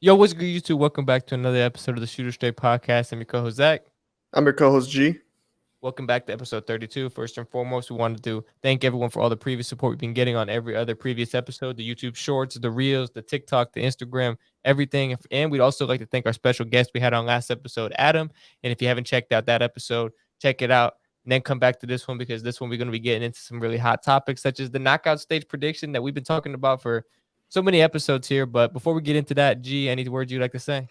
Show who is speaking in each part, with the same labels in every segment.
Speaker 1: Yo, what's good, YouTube? Welcome back to another episode of the Shoot it Straight Podcast. I'm your co-host Zach.
Speaker 2: I'm your co-host G.
Speaker 1: Welcome back to episode 32. First and foremost, we wanted to thank everyone for all the previous support we've been getting on every other previous episode, the YouTube Shorts, the Reels, the TikTok, the Instagram, everything. And we'd also like to thank our special guest we had on last episode, Adam. And if you haven't checked out that episode, check it out. And then come back to this one because this one we're going to be getting into some really hot topics, such as the knockout stage prediction that we've been talking about for so many episodes here. But before we get into that, G, any words you'd like to say?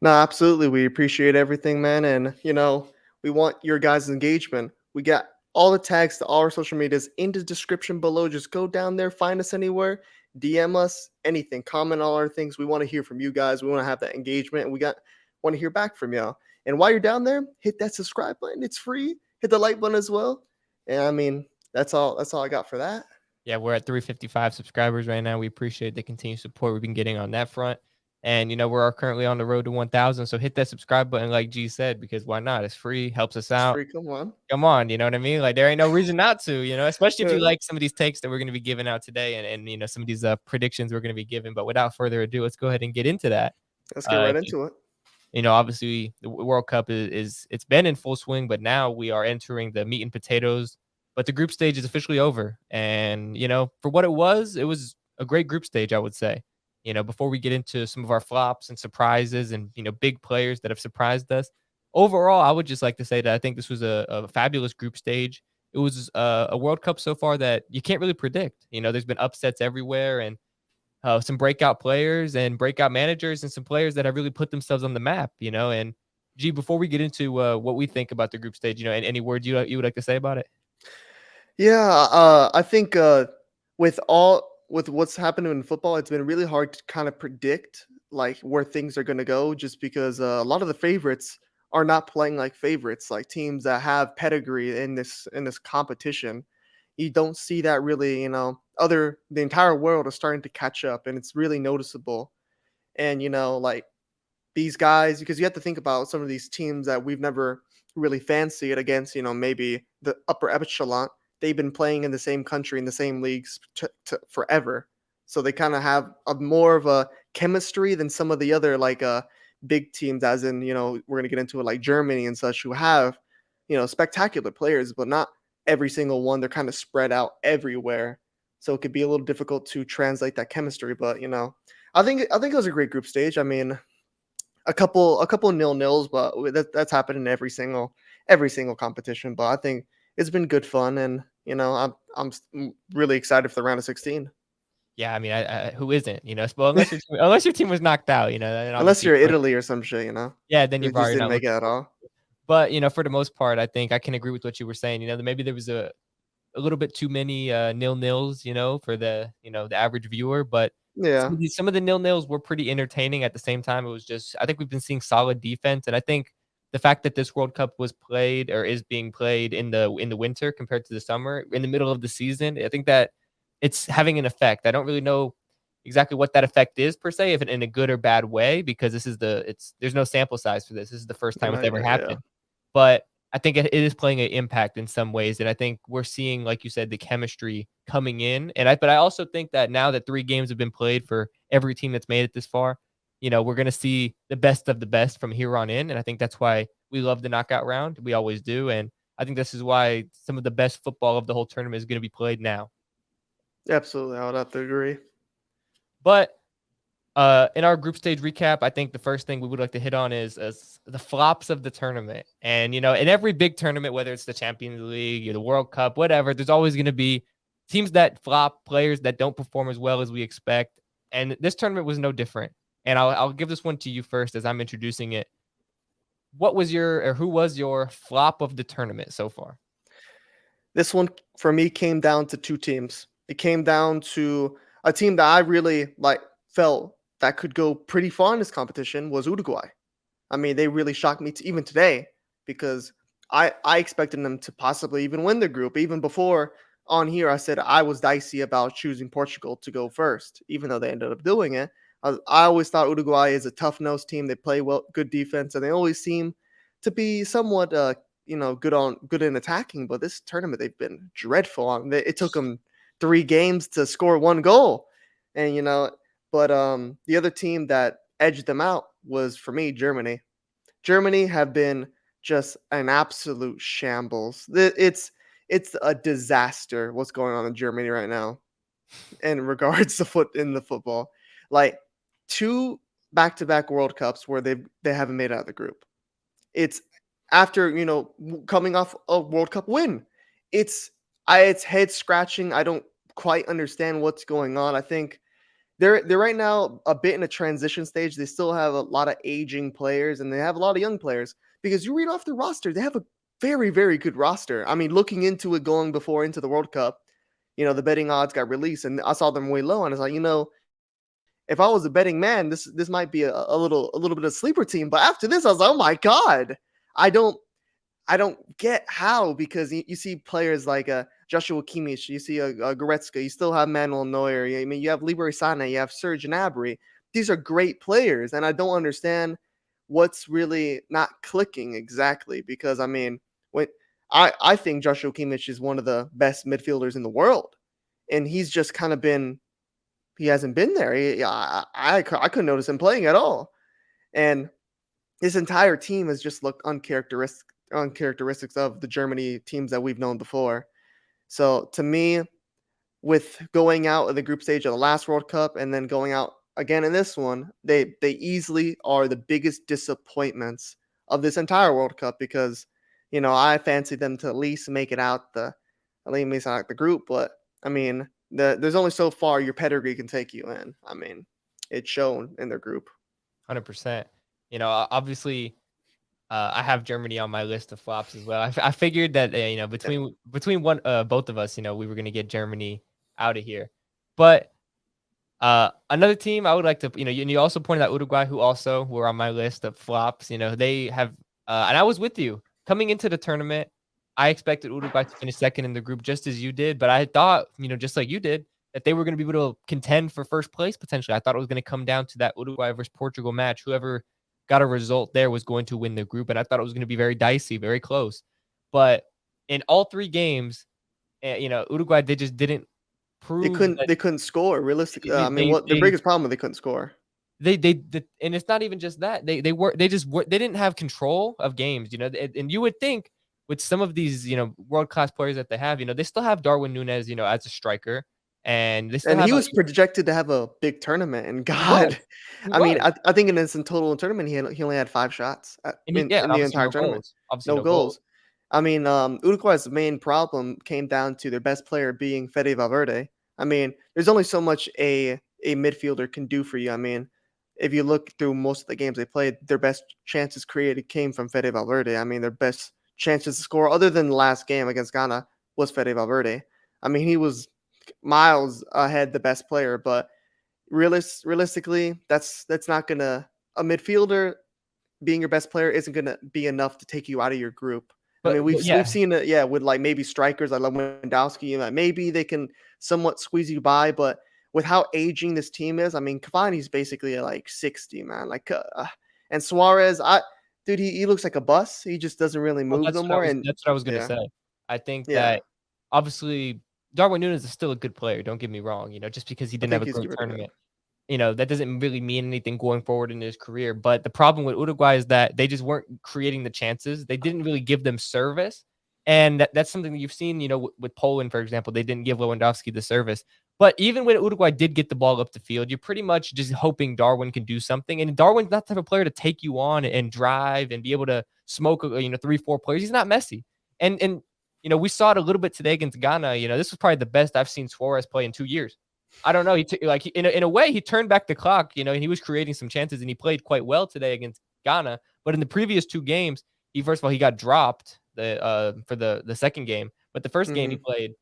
Speaker 2: No, absolutely. We appreciate everything, man. And you know, we want your guys' engagement. We got all the tags to all our social medias in the description below. Just go down there, find us anywhere, DM us, anything, comment all our things. We want to hear from you guys. We want to have that engagement, and we got want to hear back from y'all. And while you're down there, hit that subscribe button. It's free. Hit the like button as well. And I mean, that's all. That's all I got for that.
Speaker 1: Yeah, we're at 355 subscribers right now. We appreciate the continued support we've been getting on that front. And you know, we're currently on the road to 1,000. So hit that subscribe button, like G said, because why not? It's free, helps us out.
Speaker 2: Free, come on,
Speaker 1: come on. You know what I mean? Like there ain't no reason not to. You know, especially if you like some of these takes that we're going to be giving out today, and and you know some of these uh, predictions we're going to be giving. But without further ado, let's go ahead and get into that.
Speaker 2: Let's get uh, right into it.
Speaker 1: You know, obviously the World Cup is, is it's been in full swing, but now we are entering the meat and potatoes but the group stage is officially over. And, you know, for what it was, it was a great group stage, I would say. You know, before we get into some of our flops and surprises and, you know, big players that have surprised us, overall, I would just like to say that I think this was a, a fabulous group stage. It was a, a, World Cup so far that you can't really predict. You know, there's been upsets everywhere and uh, some breakout players and breakout managers and some players that have really put themselves on the map, you know. And, G, before we get into uh, what we think about the group stage, you know, any, any words you, you would like to say about it?
Speaker 2: Yeah, uh, I think uh, with all with what's happening in football, it's been really hard to kind of predict like where things are going to go, just because uh, a lot of the favorites are not playing like favorites, like teams that have pedigree in this in this competition. You don't see that really, you know. Other the entire world is starting to catch up, and it's really noticeable. And you know, like these guys, because you have to think about some of these teams that we've never really fancied against, you know, maybe the upper echelon they've been playing in the same country in the same leagues t- t- forever. So they kind of have a more of a chemistry than some of the other like uh big teams, as in you know we're gonna get into it like Germany and such, who have you know spectacular players, but not every single one. They're kind of spread out everywhere, so it could be a little difficult to translate that chemistry. But you know, I think I think it was a great group stage. I mean, a couple a couple nil nils, but that, that's happened in every single every single competition. But I think it's been good fun, and you know, I'm I'm really excited for the round of 16.
Speaker 1: Yeah, I mean, I, I, who isn't? You know, well, unless your team, unless your team was knocked out, you know,
Speaker 2: unless you're Italy or some shit, you know.
Speaker 1: Yeah, then you've already
Speaker 2: didn't make it at all.
Speaker 1: But you know, for the most part, I think I can agree with what you were saying. You know, maybe there was a a little bit too many uh, nil nils, you know, for the you know the average viewer. But
Speaker 2: yeah,
Speaker 1: some of, these, some of the nil nils were pretty entertaining. At the same time, it was just I think we've been seeing solid defense, and I think the fact that this World Cup was played or is being played in the in the winter compared to the summer in the middle of the season, I think that it's having an effect. I don't really know exactly what that effect is per se, if it in a good or bad way, because this is the it's there's no sample size for this. This is the first time it's ever happened. Yeah. But I think it, it is playing an impact in some ways, and I think we're seeing, like you said, the chemistry coming in. And I, but I also think that now that three games have been played for every team that's made it this far, you know, we're going to see the best of the best from here on in. And I think that's why we love the knockout round. We always do. And I think this is why some of the best football of the whole tournament is going to be played now.
Speaker 2: Absolutely. I would have to agree.
Speaker 1: But uh, in our group stage recap, I think the first thing we would like to hit on is, is the flops of the tournament. And, you know, in every big tournament, whether it's the Champions League or the World Cup, whatever, there's always going to be teams that flop, players that don't perform as well as we expect. And this tournament was no different and I'll I'll give this one to you first as I'm introducing it. What was your or who was your flop of the tournament so far?
Speaker 2: This one for me came down to two teams. It came down to a team that I really like felt that could go pretty far in this competition was Uruguay. I mean, they really shocked me to, even today because I I expected them to possibly even win the group. Even before on here, I said I was dicey about choosing Portugal to go first, even though they ended up doing it. I, always thought Uruguay is a tough nosed team. They play well, good defense, and they always seem to be somewhat, uh, you know, good on good in attacking. But this tournament, they've been dreadful. It took them three games to score one goal, and you know, but um, the other team that edged them out was for me Germany. Germany have been just an absolute shambles. It's it's a disaster what's going on in Germany right now in regards to foot in the football. Like two back-to-back World Cups where they they haven't made out of the group. It's after, you know, coming off a World Cup win. It's I it's head scratching. I don't quite understand what's going on. I think they're they're right now a bit in a transition stage. They still have a lot of aging players and they have a lot of young players because you read off the roster, they have a very very good roster. I mean, looking into it going before into the World Cup, you know, the betting odds got released and I saw them way low and I was like, you know, if I was a betting man, this this might be a, a little a little bit of a sleeper team. But after this, I was like, oh my god, I don't I don't get how because you, you see players like uh, Joshua Kimmich, you see uh, uh, Goretzka, you still have Manuel Neuer. I mean, you have Leroy Sané, you have Serge Gnabry. These are great players, and I don't understand what's really not clicking exactly because I mean, when I I think Joshua Kimmich is one of the best midfielders in the world, and he's just kind of been he hasn't been there. He, I, I I couldn't notice him playing at all, and his entire team has just looked uncharacteristic uncharacteristics of the Germany teams that we've known before. So to me, with going out of the group stage of the last World Cup and then going out again in this one, they they easily are the biggest disappointments of this entire World Cup because you know I fancy them to at least make it out the at least make the group, but I mean the, there's only so far your pedigree can take you in. I mean, it's shown in their group.
Speaker 1: Hundred percent. You know, obviously, uh, I have Germany on my list of flops as well. I, I figured that uh, you know between between one uh, both of us, you know, we were gonna get Germany out of here. But uh, another team I would like to, you know, and you also pointed out Uruguay, who also were on my list of flops. You know, they have, uh, and I was with you coming into the tournament. I expected Uruguay to finish second in the group just as you did, but I thought, you know, just like you did, that they were going to be able to contend for first place potentially. I thought it was going to come down to that Uruguay versus Portugal match. Whoever got a result there was going to win the group. And I thought it was going to be very dicey, very close. But in all three games, uh, you know, Uruguay they just didn't prove
Speaker 2: they couldn't they couldn't score realistically. They, uh, I mean, they, what the biggest problem they couldn't score.
Speaker 1: They, they they and it's not even just that they they were they just were they didn't have control of games. You know, and you would think with some of these you know world class players that they have, you know, they still have Darwin Nunez, you know, as a striker and
Speaker 2: they and he was a, projected to have a big tournament. And God, I mean, I, I, think in this in total tournament he had, he only had five shots uh, in, in, in the entire no tournament. Goals. No, no goals. goals. I mean, um, Uruguay's main problem came down to their best player being Fede Valverde. I mean, there's only so much a a midfielder can do for you. I mean, if you look through most of the games they played, their best chances created came from Fede Valverde. I mean, their best chances to score, other than the last game against Ghana, was Fede Valverde. I mean, he was miles ahead the best player, but realist realistically, that's that's not gonna a midfielder being your best player isn't gonna be enough to take you out of your group. But, I mean, we've yeah. we've seen it, yeah, with like maybe strikers like Lewandowski, like maybe they can somewhat squeeze you by, but with how aging this team is, I mean, Cavani's basically like 60, man. Like, uh, and Suarez, I dude, he, he looks like a bus. He just doesn't really oh, move well, no more.
Speaker 1: Was,
Speaker 2: and
Speaker 1: that's what I was gonna yeah. say. I think yeah. that obviously Darwin Nunez is still a good player. Don't get me wrong. You know, just because he didn't have a great tournament, you know, that doesn't really mean anything going forward in his career. But the problem with Uruguay is that they just weren't creating the chances. They didn't really give them service. And that, that's something that you've seen, you know, with, with Poland, for example, they didn't give Lewandowski the service. But even when Uruguay did get the ball up the field, you're pretty much just hoping Darwin can do something. And Darwin's not the type of player to take you on and drive and be able to smoke, you know, three, four players. He's not Messi. And and you know, we saw it a little bit today against Ghana. You know, this was probably the best I've seen Suarez play in two years. I don't know. He t- like in a, in a way he turned back the clock. You know, and he was creating some chances and he played quite well today against Ghana. But in the previous two games, he first of all he got dropped the uh for the the second game. But the 1st mm-hmm. game he mm-hmm. played,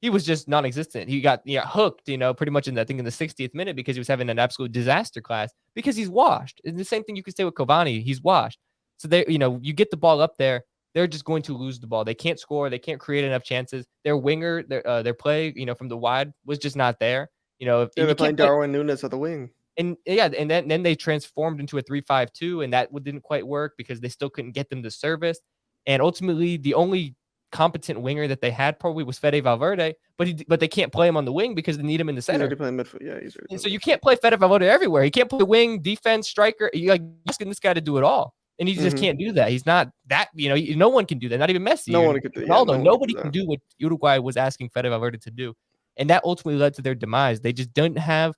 Speaker 1: he was just non-existent. He got got hooked, you know, pretty much in the, I think in the 60th minute because he was having an absolute disaster class because he's washed. And the same thing you could say with Cavani, he's washed. So they, you know, you get the ball up there they're just going to lose the ball. They can't score. They can't create enough chances. Their winger, their uh, their play, you know, from the wide was just not there. You know, if
Speaker 2: they were playing Darwin play, Nunez at the wing.
Speaker 1: And yeah, and then, then they transformed into a three-five-two, and that didn't quite work because they still couldn't get them to service. And ultimately, the only competent winger that they had probably was Fede Valverde, but he but they can't play him on the wing because they need him in the center.
Speaker 2: playing midfield. Yeah, he's
Speaker 1: And so you can't play Fede Valverde everywhere. He can't play wing, defense, striker. You're like asking this guy to do it all, and he just
Speaker 2: Mhm.
Speaker 1: can't do that. He's not that. You know, no one can do that. Not even Messi.
Speaker 2: No one could do- yeah,
Speaker 1: Ronaldo.
Speaker 2: no
Speaker 1: Nobody can do what Uruguay was asking Fede Valverde to do, and that ultimately led to their demise. They just didn't have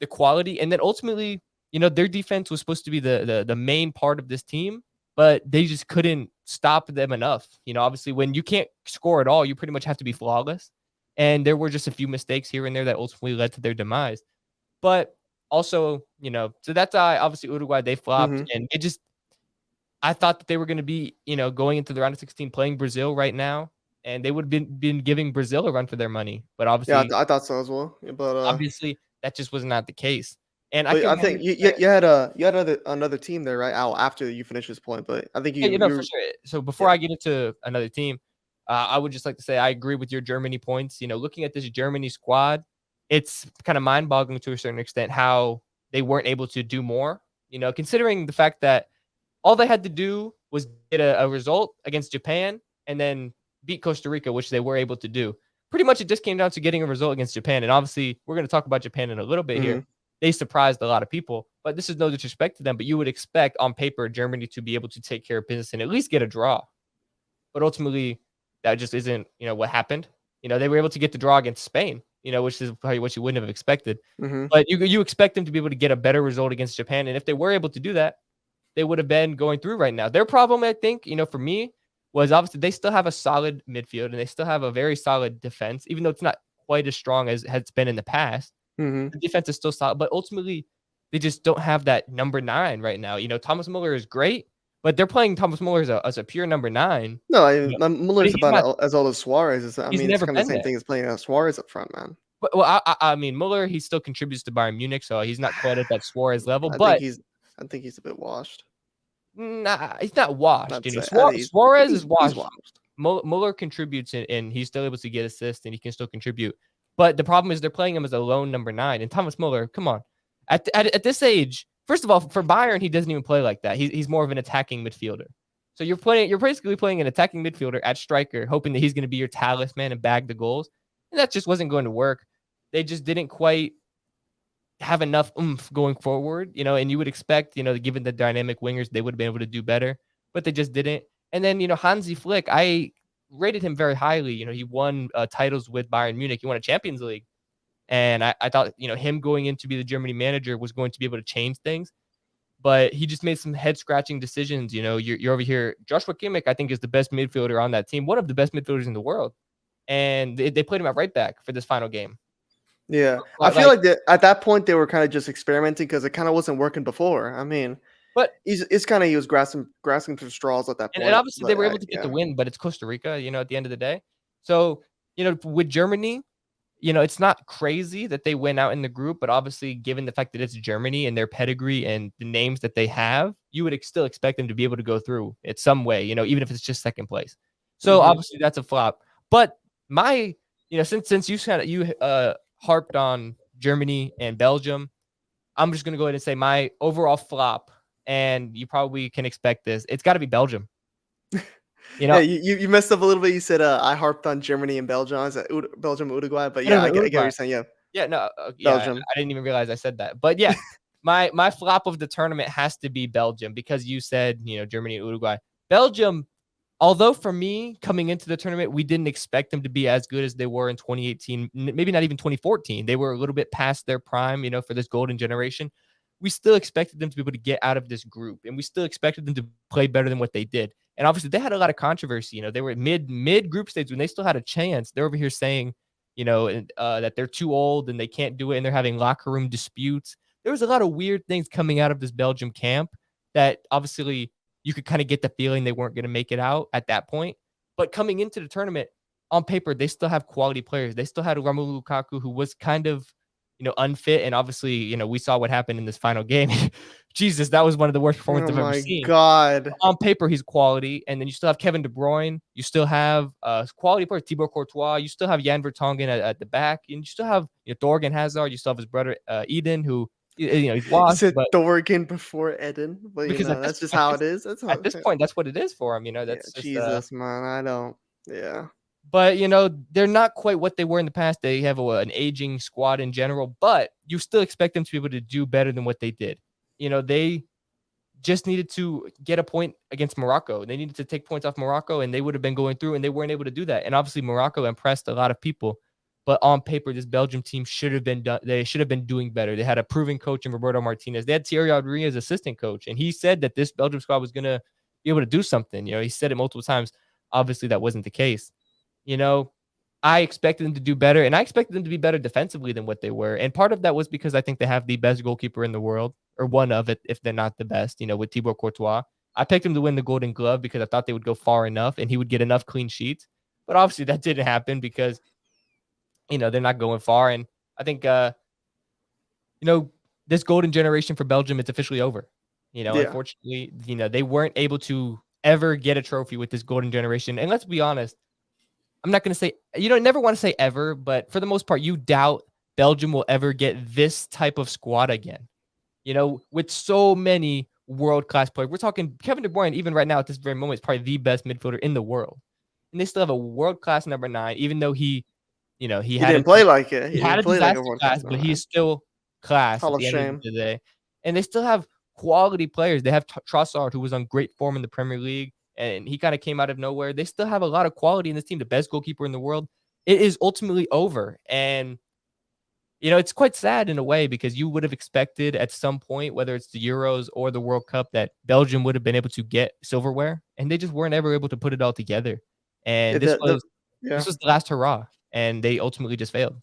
Speaker 1: the quality, and then ultimately, you know, their defense was supposed to be the the, the main part of this team, but they just couldn't stop them enough. You know, obviously, when you can't score at all, you pretty much have to be flawless. And there were just a few mistakes here and there that ultimately led to their demise. But also, you know, so that's why obviously Uruguay they flopped,
Speaker 2: Mhm.
Speaker 1: and it just I thought that they were going to be, you know, going into the round of 16 playing Brazil right now, and they would have been been giving Brazil a run for their money. But obviously,
Speaker 2: Yeah, I, th- I thought so as well. Yeah, But uh,
Speaker 1: obviously that just was not the case. And I,
Speaker 2: but I think you, you, you had a you had another another team there, right? Out after you finish this point, but I think you,
Speaker 1: Yeah, you know, for sure. So before
Speaker 2: yeah.
Speaker 1: I get into another team, uh, I would just like to say I agree with your Germany points. You know, looking at this Germany squad, it's kind of mind-boggling to a certain extent how they weren't able to do more. You know, considering the fact that all they had to do was get a, a result against Japan and then beat Costa Rica, which they were able to do. Pretty much, it just came down to getting a result against Japan. And obviously, we're going to talk about Japan in a little bit here. They surprised a lot of people, but this is no disrespect to them. But you would expect on paper Germany to be able to take care of business and at least get a draw. But ultimately, that just isn't you know what happened. You know, they were able to get the draw against Spain. You know, which is probably what you wouldn't have expected.
Speaker 2: hmm
Speaker 1: But you you expect them to be able to get a better result against Japan, and if they were able to do that, they would have been going through right now. Their problem, I think, you know, for me, was obviously they still have a solid midfield and they still have a very solid defense, even though it's not quite as strong as it has been in the past.
Speaker 2: Hmm
Speaker 1: The defense is still solid, but ultimately they just don't have that number nine right now. You know, Thomas Muller is great, but they're playing Thomas Muller as a, as a pure number nine.
Speaker 2: No, I,
Speaker 1: Yeah.
Speaker 2: yeah. Muller's about
Speaker 1: not-
Speaker 2: as old as Suarez. I mean, it's kind of the same
Speaker 1: there.
Speaker 2: thing as playing Suarez up front, man.
Speaker 1: But well, I, I, I mean, Muller he still contributes to Bayern Munich, so he's not quite at that Suarez level.
Speaker 2: I
Speaker 1: but
Speaker 2: think he's I think he's a bit washed.
Speaker 1: Nah, he's not washed. You know, Suarez,
Speaker 2: he's-
Speaker 1: Suarez is washed.
Speaker 2: washed.
Speaker 1: Muller contributes and, and he's still able to get assists and he can still contribute. But the problem is they're playing him as a lone number nine. And Thomas Muller, come on, at, at at this age, first of all, for Bayern he doesn't even play like that. He's he's more of an attacking midfielder. So you're playing, you're basically playing an attacking midfielder at striker, hoping that he's going to be your talisman and bag the goals. And that just wasn't going to work. They just didn't quite have enough oomph going forward, you know, and you would expect, you know, given the dynamic wingers, they would have been able to do better, but they just didn't. And then, you know, Hansi Flick, I rated him very highly. You know, he won uh, titles with Bayern Munich. He won a Champions League. And I, I thought, you know, him going in to be the Germany manager was going to be able to change things. But he just made some head scratching decisions. You know, you're, you're over here. Joshua Kimmich, I think, is the best midfielder on that team, one of the best midfielders in the world. And they, they played him at right back for this final game.
Speaker 2: Yeah, I feel
Speaker 1: like-
Speaker 2: like that at that point they were kind of just experimenting because it kind of wasn't working before. I mean,
Speaker 1: But-
Speaker 2: he's it's kind of he was grasping grasping for straws at that point.
Speaker 1: and obviously they were able to get the
Speaker 2: yeah.
Speaker 1: win, but it's Costa Rica, you know, at the end of the day. So, you know, with Germany, you know, it's not crazy that they went out in the group, but obviously, given the fact that it's Germany and their pedigree and the names that they have, you would still expect them to be able to go through it some way, you know, even if it's just second place. So
Speaker 2: Mhm.
Speaker 1: obviously that's a flop. But my, you know, since since you said you uh harped on Germany and Belgium, I'm just gonna go ahead and say my overall flop, and you probably can expect this. It's got to be Belgium. You know,
Speaker 2: yeah, you, you messed up a little bit. You said uh, I harped on Germany and Belgium. I Belgium, Uruguay, but yeah,
Speaker 1: no,
Speaker 2: I, get, I get what you're saying. Yeah,
Speaker 1: Yeah, no, uh, yeah, I-
Speaker 2: Belgium.
Speaker 1: I didn't even realize I said that. But yeah, my my flop of the tournament has to be Belgium because you said you know Germany and Uruguay. Belgium, although for me coming into the tournament, we didn't expect them to be as good as they were in 2018, maybe not even 2014. They were a little bit past their prime, you know, for this golden generation. We still expected them to be able to get out of this group, and we still expected them to play better than what they did. And obviously, they had a lot of controversy. You know, they were mid mid group stage when they still had a chance. They're over here saying you know, uh, that they're too old and they can't do it, and they're having locker room disputes. There was a lot of weird things coming out of this Belgium camp that obviously you could kind of get the feeling they weren't going to make it out at that point. But coming into the tournament, on paper, they still have quality players. They still had Romelu Lukaku, who was kind of, you know, unfit, and obviously, you know, we saw what happened in this final game. Jesus, that was one of the worst
Speaker 2: oh
Speaker 1: performances I've ever
Speaker 2: my
Speaker 1: seen
Speaker 2: god,
Speaker 1: on paper he's quality, and then you still have Kevin De Bruyne, you still have uh quality players, Thibaut Courtois, you still have Jan Vertonghen at, at the back, and you still have you know, Thorgan Hazard, you still have his brother uh, Eden, who you know he's
Speaker 2: you
Speaker 1: washed,
Speaker 2: said
Speaker 1: but
Speaker 2: Thorgan before Eden, but you
Speaker 1: Because
Speaker 2: know that's just
Speaker 1: at
Speaker 2: how it is. That's how
Speaker 1: at this point that's what it is for him. You know,
Speaker 2: yeah,
Speaker 1: that's just, uh,
Speaker 2: Jesus, man, I don't. Yeah.
Speaker 1: But you know they're not quite what they were in the past. They have a, an aging squad in general, but you still expect them to be able to do better than what they did. You know they just needed to get a point against Morocco. They needed to take points off Morocco, and they would have been going through, and they weren't able to do that. And obviously Morocco impressed a lot of people, but on paper, this Belgium team should have been done. They should have been doing better. They had a proven coach in Roberto Martinez. They had Thierry Henry as assistant coach, and he said that this Belgium squad was gonna be able to do something. You know, he said it multiple times. Obviously, that wasn't the case. You know, I expected them to do better, and I expected them to be better defensively than what they were. And part of that was because I think they have the best goalkeeper in the world, or one of it, if they're not the best. You know, with Thibaut Courtois, I picked him to win the Golden Glove because I thought they would go far enough and he would get enough clean sheets. But obviously, that didn't happen because you know they're not going far. And I think, uh, you know, this golden generation for Belgium it's officially over. You know,
Speaker 2: Yeah.
Speaker 1: unfortunately, you know they weren't able to ever get a trophy with this golden generation. And let's be honest, I'm not going to say you don't never want to say ever, but for the most part, you doubt Belgium will ever get this type of squad again. You know, with so many world class players, we're talking Kevin De Bruyne. Even right now, at this very moment, is probably the best midfielder in the world, and they still have a world class number nine. Even though he, you know, he,
Speaker 2: He,
Speaker 1: had
Speaker 2: didn't
Speaker 1: a-
Speaker 2: play like it.
Speaker 1: he
Speaker 2: He,
Speaker 1: had a
Speaker 2: play like a
Speaker 1: class,
Speaker 2: class
Speaker 1: but he's still class
Speaker 2: Hall of shame.
Speaker 1: of the day. And they still have quality players. They have T- Trossard, who was on great form in the Premier League, and he kind of came out of nowhere. They still have a lot of quality in this team. The best goalkeeper in the world. It is ultimately over, and you know it's quite sad in a way because you would have expected at some point, whether it's the Euros or the World Cup, that Belgium would have been able to get silverware, and they just weren't ever able to put it all together. And this
Speaker 2: the- the-
Speaker 1: was
Speaker 2: Yeah.
Speaker 1: this was the last hurrah, and they ultimately just failed.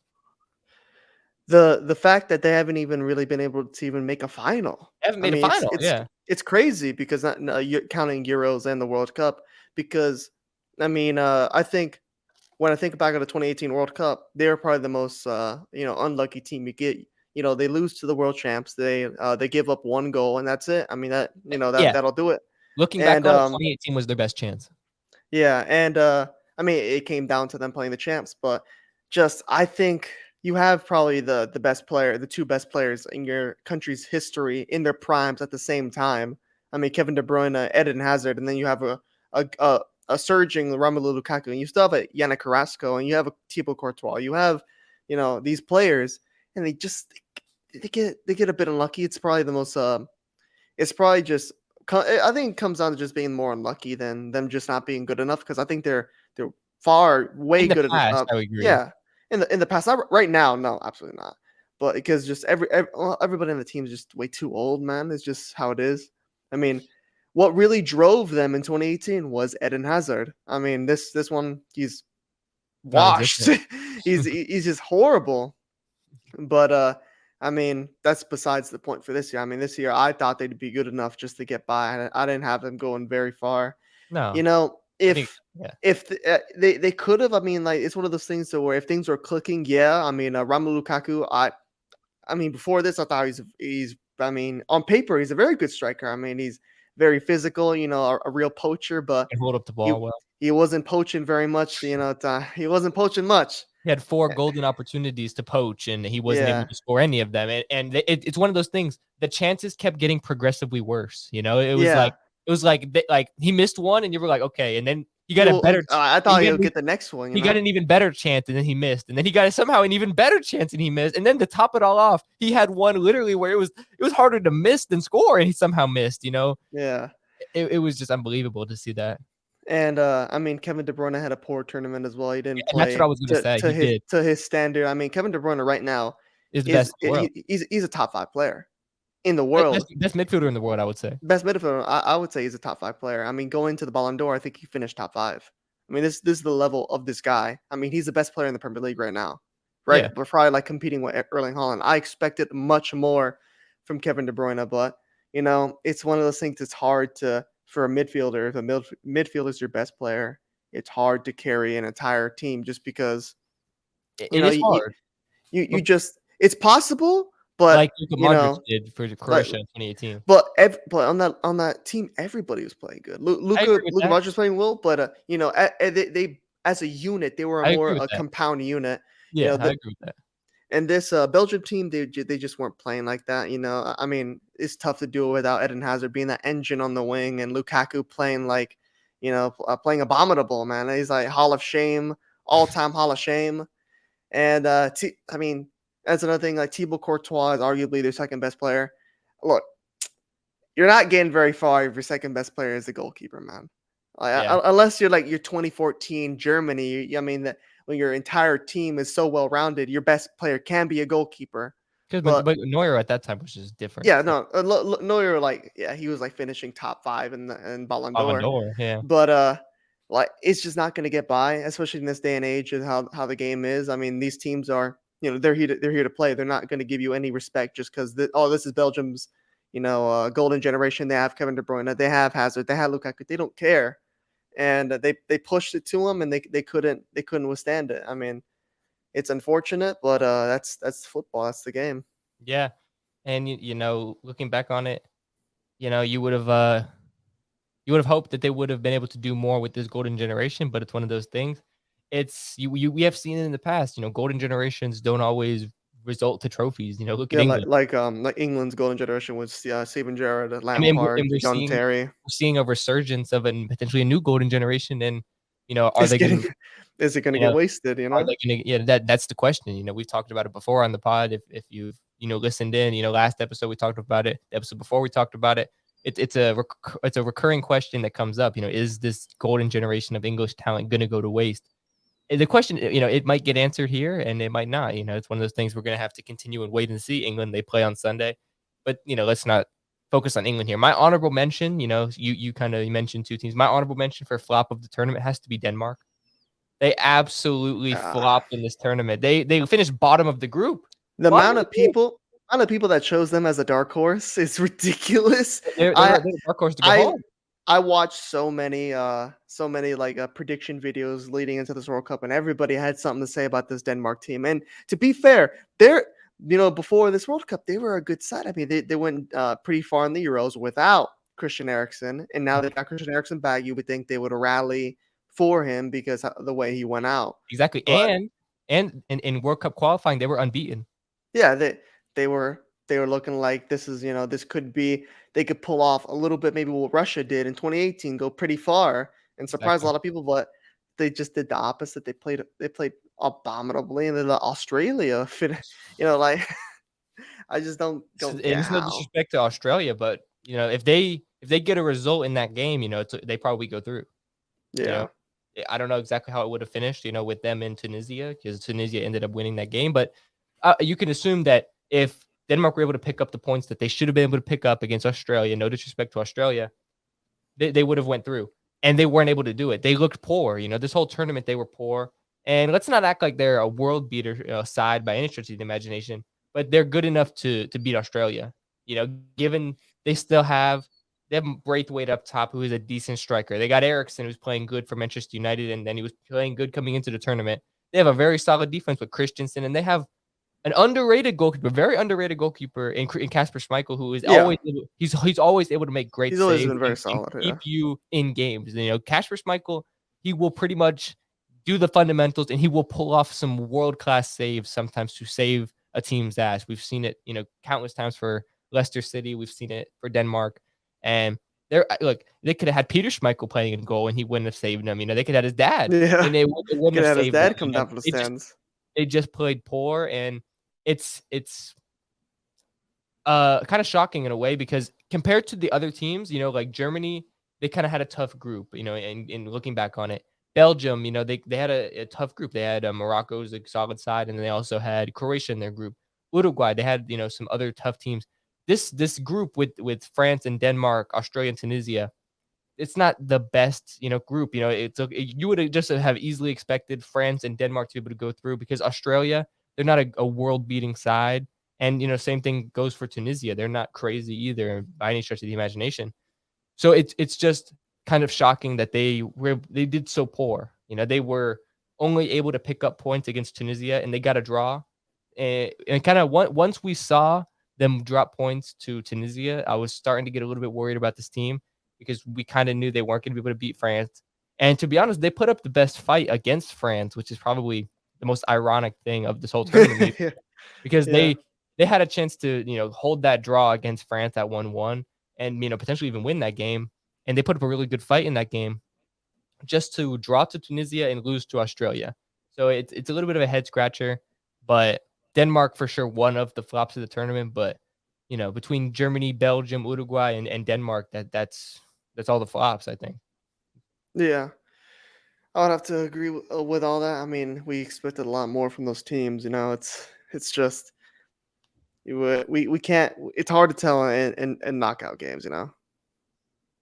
Speaker 2: The the fact that they haven't even really been able to even make a final.
Speaker 1: They haven't
Speaker 2: I
Speaker 1: made
Speaker 2: mean,
Speaker 1: a
Speaker 2: it's-
Speaker 1: final.
Speaker 2: it's-
Speaker 1: yeah.
Speaker 2: It's crazy because not no, you're counting Euros and the World Cup because I mean uh, I think when I think back at the 2018 World Cup, they were probably the most uh, you know unlucky team you get. You know they lose to the world champs. They uh, they give up one goal and that's it. I mean that you know that
Speaker 1: Yeah.
Speaker 2: that'll do it.
Speaker 1: Looking back
Speaker 2: And,
Speaker 1: on
Speaker 2: um,
Speaker 1: 2018 was their best chance.
Speaker 2: Yeah, and uh I mean it came down to them playing the champs, but just I think you have probably the the best player, the two best players in your country's history in their primes at the same time. I mean Kevin De Bruyne, Eden Hazard, and then you have a a a, a surging Romelu Lukaku, and you still have a Yannick Carrasco, and you have a Thibaut Courtois. You have, you know, these players, and they just they get they get a bit unlucky. It's probably the most um, it's probably just I think it comes down to just being more unlucky than them just not being good enough because I think they're they're far way good
Speaker 1: past,
Speaker 2: enough.
Speaker 1: I agree.
Speaker 2: Yeah, in the in the past, not right now, no, absolutely not. But because just every, every well, everybody in the team is just way too old, man. It's just how it is. I mean, what really drove them in 2018 was Eden Hazard. I mean, this this one he's washed. He's he's just horrible. But uh, I mean, that's besides the point for this year. I mean, this year I thought they'd be good enough just to get by. I, I didn't have them going very far.
Speaker 1: No.
Speaker 2: You know, if
Speaker 1: think- yeah.
Speaker 2: if th- uh, they they could have, I mean, like it's one of those things where if things were clicking, yeah. I mean, uh, Romelu Lukaku, I, I mean, before this, I thought he's he's. I mean, on paper, he's a very good striker. I mean, he's very physical. You know, a, a real poacher, but
Speaker 1: can hold up the ball well.
Speaker 2: he wasn't poaching very much. You know, uh, he wasn't poaching much.
Speaker 1: He had four golden opportunities to poach, and he wasn't
Speaker 2: Yeah.
Speaker 1: able to score any of them. And, and it, it's one of those things. The chances kept getting progressively worse. You know, it was
Speaker 2: Yeah.
Speaker 1: like it was like like he missed one, and you were like, okay, and then he got
Speaker 2: Well,
Speaker 1: a better.
Speaker 2: uh, I thought
Speaker 1: he
Speaker 2: would get the next one. You
Speaker 1: He
Speaker 2: know?
Speaker 1: got an even better chance, and then he missed, and then he got somehow an even better chance, and he missed, and then to top it all off, he had one literally where it was it was harder to miss than score, and he somehow missed. You know,
Speaker 2: yeah.
Speaker 1: it, it was just unbelievable to see that.
Speaker 2: And uh, I mean, Kevin De Bruyne had a poor tournament as well. He didn't
Speaker 1: and
Speaker 2: play.
Speaker 1: that's what I was gonna say,
Speaker 2: To,
Speaker 1: he
Speaker 2: his,
Speaker 1: did.
Speaker 2: to his standard. I mean, Kevin De Bruyne right now
Speaker 1: Is the
Speaker 2: is
Speaker 1: best in the world.
Speaker 2: he- he's he's a top five player in the world.
Speaker 1: best, best midfielder in the world, I would say.
Speaker 2: Best midfielder. I, I would say he's a top five player. I mean, going to the Ballon d'Or, I think he finished top five. I mean, this this is the level of this guy. I mean, he's the best player in the Premier League right now, right?
Speaker 1: Yeah.
Speaker 2: But probably like competing with Er- Erling Haaland. I expected much more from Kevin De Bruyne, but you know, it's one of those things. It's hard to for a midfielder. If a mid, midfielder is your best player, it's hard to carry an entire team just because
Speaker 1: It
Speaker 2: You
Speaker 1: it
Speaker 2: know,
Speaker 1: is
Speaker 2: you- you you just it's possible, but
Speaker 1: like Luka
Speaker 2: you know,
Speaker 1: did for Croatia in 2018.
Speaker 2: But ev- but on that on that team, everybody was playing good. Lu- Luka Luka. Modric was playing well, but uh, you know, a- a- they, they as a unit, they were a more a
Speaker 1: that.
Speaker 2: compound unit.
Speaker 1: Yeah,
Speaker 2: know,
Speaker 1: I agree with that.
Speaker 2: And this uh, Belgium team, they they just weren't playing like that. You know, I- I mean, it's tough to do it without Eden Hazard being that engine on the wing and Lukaku playing like, you know, uh, playing abominable, man. He's like Hall of Shame, all time Hall of Shame. And uh, T- I mean, that's another thing. Like Thibaut Courtois is arguably their second best player. Look, you're not getting very far if your second best player is the goalkeeper, man. Like,
Speaker 1: Yeah.
Speaker 2: un- unless you're like your 2014 Germany. you- I mean, that when your entire team is so well rounded, your best player can be a goalkeeper.
Speaker 1: Because
Speaker 2: But-
Speaker 1: but, Neuer at that time was just different.
Speaker 2: Yeah, no, uh, Neuer, like, yeah, he was like finishing top five in the in Ballon
Speaker 1: Ballon
Speaker 2: d'Or.
Speaker 1: d'Or, yeah.
Speaker 2: But uh, like, it's just not going to get by, especially in this day and age and how how the game is. I mean, these teams are, you know, they're here to, they're here to play. They're not going to give you any respect just because oh, this is Belgium's, you know, uh, golden generation. They have Kevin De Bruyne, they have Hazard, they have Lukaku. They don't care, and they they pushed it to them, and they they couldn't they couldn't withstand it. I mean, it's unfortunate, but uh, that's that's football. That's the game.
Speaker 1: Yeah. And you, you know, looking back on it, you know, you would have uh you would have hoped that they would have been able to do more with this golden generation, but it's one of those things. It's you, you we have seen it in the past, you know, golden generations don't always result to trophies. You know, look at
Speaker 2: Yeah,
Speaker 1: England.
Speaker 2: like, like um like England's golden generation was uh, Steven Gerrard,
Speaker 1: and
Speaker 2: Lampard,
Speaker 1: we're- and we're
Speaker 2: John
Speaker 1: seeing-
Speaker 2: Terry.
Speaker 1: We're seeing a resurgence of an potentially a new golden generation and you know, are
Speaker 2: Is,
Speaker 1: they
Speaker 2: getting,
Speaker 1: gonna
Speaker 2: is it going to get wasted? You know,
Speaker 1: are they gonna yeah that that's the question you know we've talked about it before on the pod if if you've you know listened in you know last episode we talked about it the episode before we talked about it it's it's a rec- it's a recurring question that comes up you know is this golden generation of english talent going to go to waste And the question you know it might get answered here and it might not you know it's one of those things we're going to have to continue and wait and see england they play on sunday but you know let's not focus on england here my honorable mention you know you you kind of mentioned two teams my honorable mention for flop of the tournament has to be denmark they absolutely
Speaker 2: Ah.
Speaker 1: flopped in this tournament. They they finished bottom of the group.
Speaker 2: the
Speaker 1: why
Speaker 2: amount of people, amount of people that chose them as a dark horse is ridiculous.
Speaker 1: They're, they're,
Speaker 2: I-
Speaker 1: they're the dark horse to go
Speaker 2: I-
Speaker 1: home.
Speaker 2: I watched so many, uh, so many like uh, prediction videos leading into this World Cup, and everybody had something to say about this Denmark team. And to be fair, they're, you know, before this World Cup, they were a good side. I mean, they, they went uh, pretty far in the Euros without Christian Eriksen, and now they got Christian Eriksen back. You would think they would rally for him because of the way he went out.
Speaker 1: Exactly.
Speaker 2: but-
Speaker 1: and and in, in World Cup qualifying, they were unbeaten.
Speaker 2: yeah they they were they were looking like this is you know this could be they could pull off a little bit maybe what Russia did in 2018 go pretty far and surprise
Speaker 1: Exactly.
Speaker 2: a lot of people but they just did the opposite they played they played abominably and then the Australia you know like I just don't don't
Speaker 1: and it's no disrespect to Australia, but you know if they if they get a result in that game, you know it's, they probably go through.
Speaker 2: yeah
Speaker 1: you know? I don't know exactly how it would have finished, you know, with them in Tunisia because Tunisia ended up winning that game. But uh, you can assume that if Denmark were able to pick up the points that they should have been able to pick up against Australia, no disrespect to Australia, they, they would have went through, and they weren't able to do it. They looked poor, you know. This whole tournament they were poor, and let's not act like they're a world beater uh, side by any stretch of the imagination, but they're good enough to to beat Australia. You know, given they still have they have Braithwaite up top, who is a decent striker. They got Eriksen, who's playing good for Manchester United, and then he was playing good coming into the tournament. They have a very solid defense with Christensen, and they have an underrated goalkeeper, very underrated goalkeeper in, in Kasper Schmeichel, who is
Speaker 2: Yeah.
Speaker 1: always able, he's he's always able to make great.
Speaker 2: He's always been very
Speaker 1: and- and
Speaker 2: solid, yeah.
Speaker 1: Keep you in games. You know, Kasper Schmeichel, he will pretty much do the fundamentals, and he will pull off some world class saves sometimes to save a team's ass. We've seen it, you know, countless times for Leicester City. We've seen it for Denmark, and there, look, they could have had Peter Schmeichel playing in goal, and he wouldn't have saved them. You know, they could have had his dad,
Speaker 2: yeah
Speaker 1: and they, they wouldn't
Speaker 2: could
Speaker 1: have
Speaker 2: have his
Speaker 1: saved
Speaker 2: dad come down from the
Speaker 1: They just-
Speaker 2: stands
Speaker 1: they just played poor and it's it's uh kind of shocking in a way because compared to the other teams you know like germany they kind of had a tough group you know and, and looking back on it belgium you know they, they had a, a tough group. They had uh, morocco's a solid side and they also had croatia in their group. Uruguay they had you know some other tough teams. This this group with with france and denmark australia and tunisia it's not the best, you know, group. You know, it's you would just have easily expected France and Denmark to be able to go through because Australia, they're not a, a world beating side. And, you know, same thing goes for Tunisia. They're not crazy either by any stretch of the imagination. So it's it's just kind of shocking that they were they did so poor. You know, they were only able to pick up points against Tunisia and they got a draw. And, and kind of once we saw them drop points to Tunisia, I was starting to get a little bit worried about this team because we kind of knew they weren't going to be able to beat France. And to be honest, they put up the best fight against France, which is probably the most ironic thing of this whole tournament
Speaker 2: yeah.
Speaker 1: because
Speaker 2: Yeah.
Speaker 1: they they had a chance to you know hold that draw against France at one one and you know potentially even win that game, and they put up a really good fight in that game. just to draw to Tunisia and lose to Australia. So it's it's a little bit of a head scratcher, but Denmark for sure one of the flops of the tournament. But you know, between Germany, Belgium, Uruguay, and, and Denmark, that that's that's all the flops, I think.
Speaker 2: Yeah. I would have to agree with, uh, with all that. I mean, we expected a lot more from those teams. You know, it's it's just we we can't. It's hard to tell in, in, in knockout games. You know.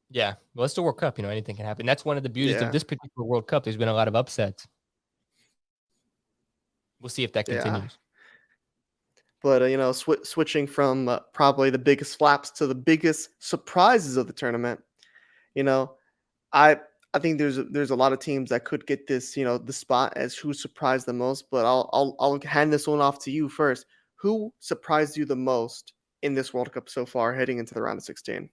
Speaker 1: Yeah, well, it's the World Cup. You know, anything can happen. That's one of the beauties
Speaker 2: Yeah.
Speaker 1: of this particular World Cup. There's been a lot of upsets. We'll see if that
Speaker 2: Yeah.
Speaker 1: continues.
Speaker 2: But uh, you know, swi switching from uh, probably the biggest flaps to the biggest surprises of the tournament, you know, I I think there's there's a lot of teams that could get this, you know, the spot as who surprised the most. But I'll I'll I'll hand this one off to you first. Who surprised you the most in this World Cup so far, heading into the round of 16?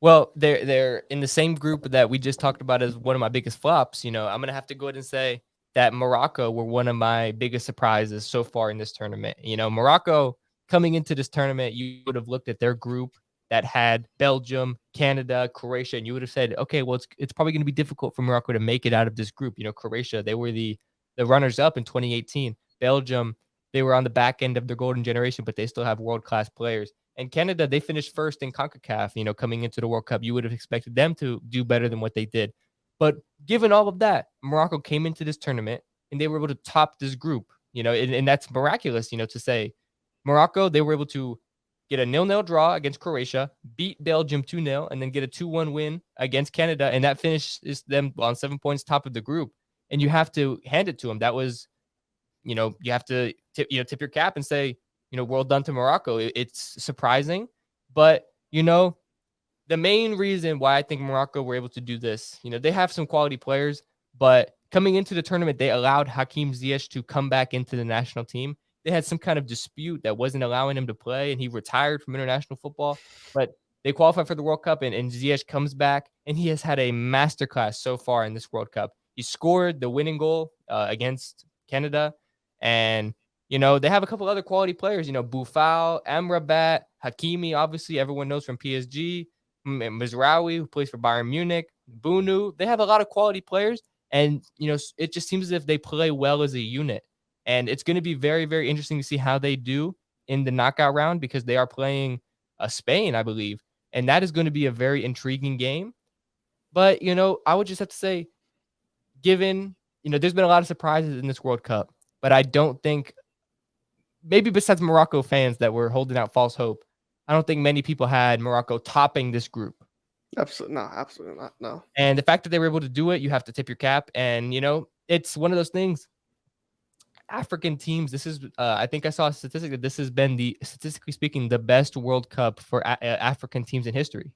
Speaker 1: Well, they're they're in the same group that we just talked about as one of my biggest flops. You know, I'm gonna have to go ahead and say that Morocco were one of my biggest surprises so far in this tournament. You know, Morocco coming into this tournament, you would have looked at their group that had Belgium, Canada, Croatia, and you would have said, okay, well, it's it's probably going to be difficult for Morocco to make it out of this group. You know, Croatia, they were the the runners up in 2018. Belgium, they were on the back end of their golden generation, but they still have world class players. And Canada, they finished first in CONCACAF, you know, coming into the World Cup. You would have expected them to do better than what they did. But given all of that, Morocco came into this tournament and they were able to top this group, you know, and, and that's miraculous, you know, to say Morocco, they were able to get a nil-nil draw against Croatia, beat Belgium 2-0, and then get a 2-1 win against Canada. And that finishes them on seven points top of the group. And you have to hand it to them. That was, you know, you have to tip, you know, tip your cap and say, you know, well done to Morocco. It's surprising, but you know, the main reason why I think Morocco were able to do this, you know, they have some quality players, but coming into the tournament, they allowed Hakim Ziyech to come back into the national team. They had some kind of dispute that wasn't allowing him to play, and he retired from international football. But they qualified for the World Cup, and, and Ziyech comes back, and he has had a masterclass so far in this World Cup. He scored the winning goal uh, against Canada, and you know they have a couple other quality players. You know, Boufal, Amrabat, Hakimi. Obviously, everyone knows from PSG. M- Mazraoui, who plays for Bayern Munich, Bounou. They have a lot of quality players, and you know it just seems as if they play well as a unit. And it's going to be very, very interesting to see how they do in the knockout round because they are playing uh, Spain, I believe, and that is going to be a very intriguing game. But you know, I would just have to say, given you know, there's been a lot of surprises in this World Cup, but I don't think maybe besides Morocco fans that were holding out false hope, I don't think many people had Morocco topping this group.
Speaker 2: Absolutely no, absolutely not. No.
Speaker 1: And the fact that they were able to do it, you have to tip your cap. And you know, it's one of those things. African teams, this is, uh, I think I saw a statistic that this has been the, statistically speaking, the best World Cup for a- African teams in history.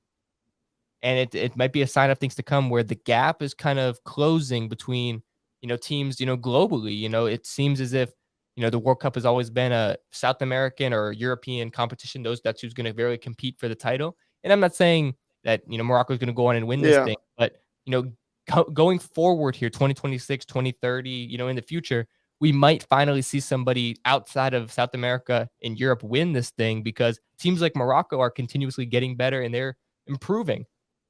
Speaker 1: And it, it might be a sign of things to come where the gap is kind of closing between, you know, teams, you know, globally. You know, it seems as if, you know, the World Cup has always been a South American or European competition. Those that's who's going to really compete for the title. And I'm not saying that, you know, Morocco is going to go on and win this
Speaker 2: Yeah.
Speaker 1: thing, but, you know, go- going forward here 2026 2030 you know in the future we might finally see somebody outside of south america and europe win this thing because teams like morocco are continuously getting better and they're improving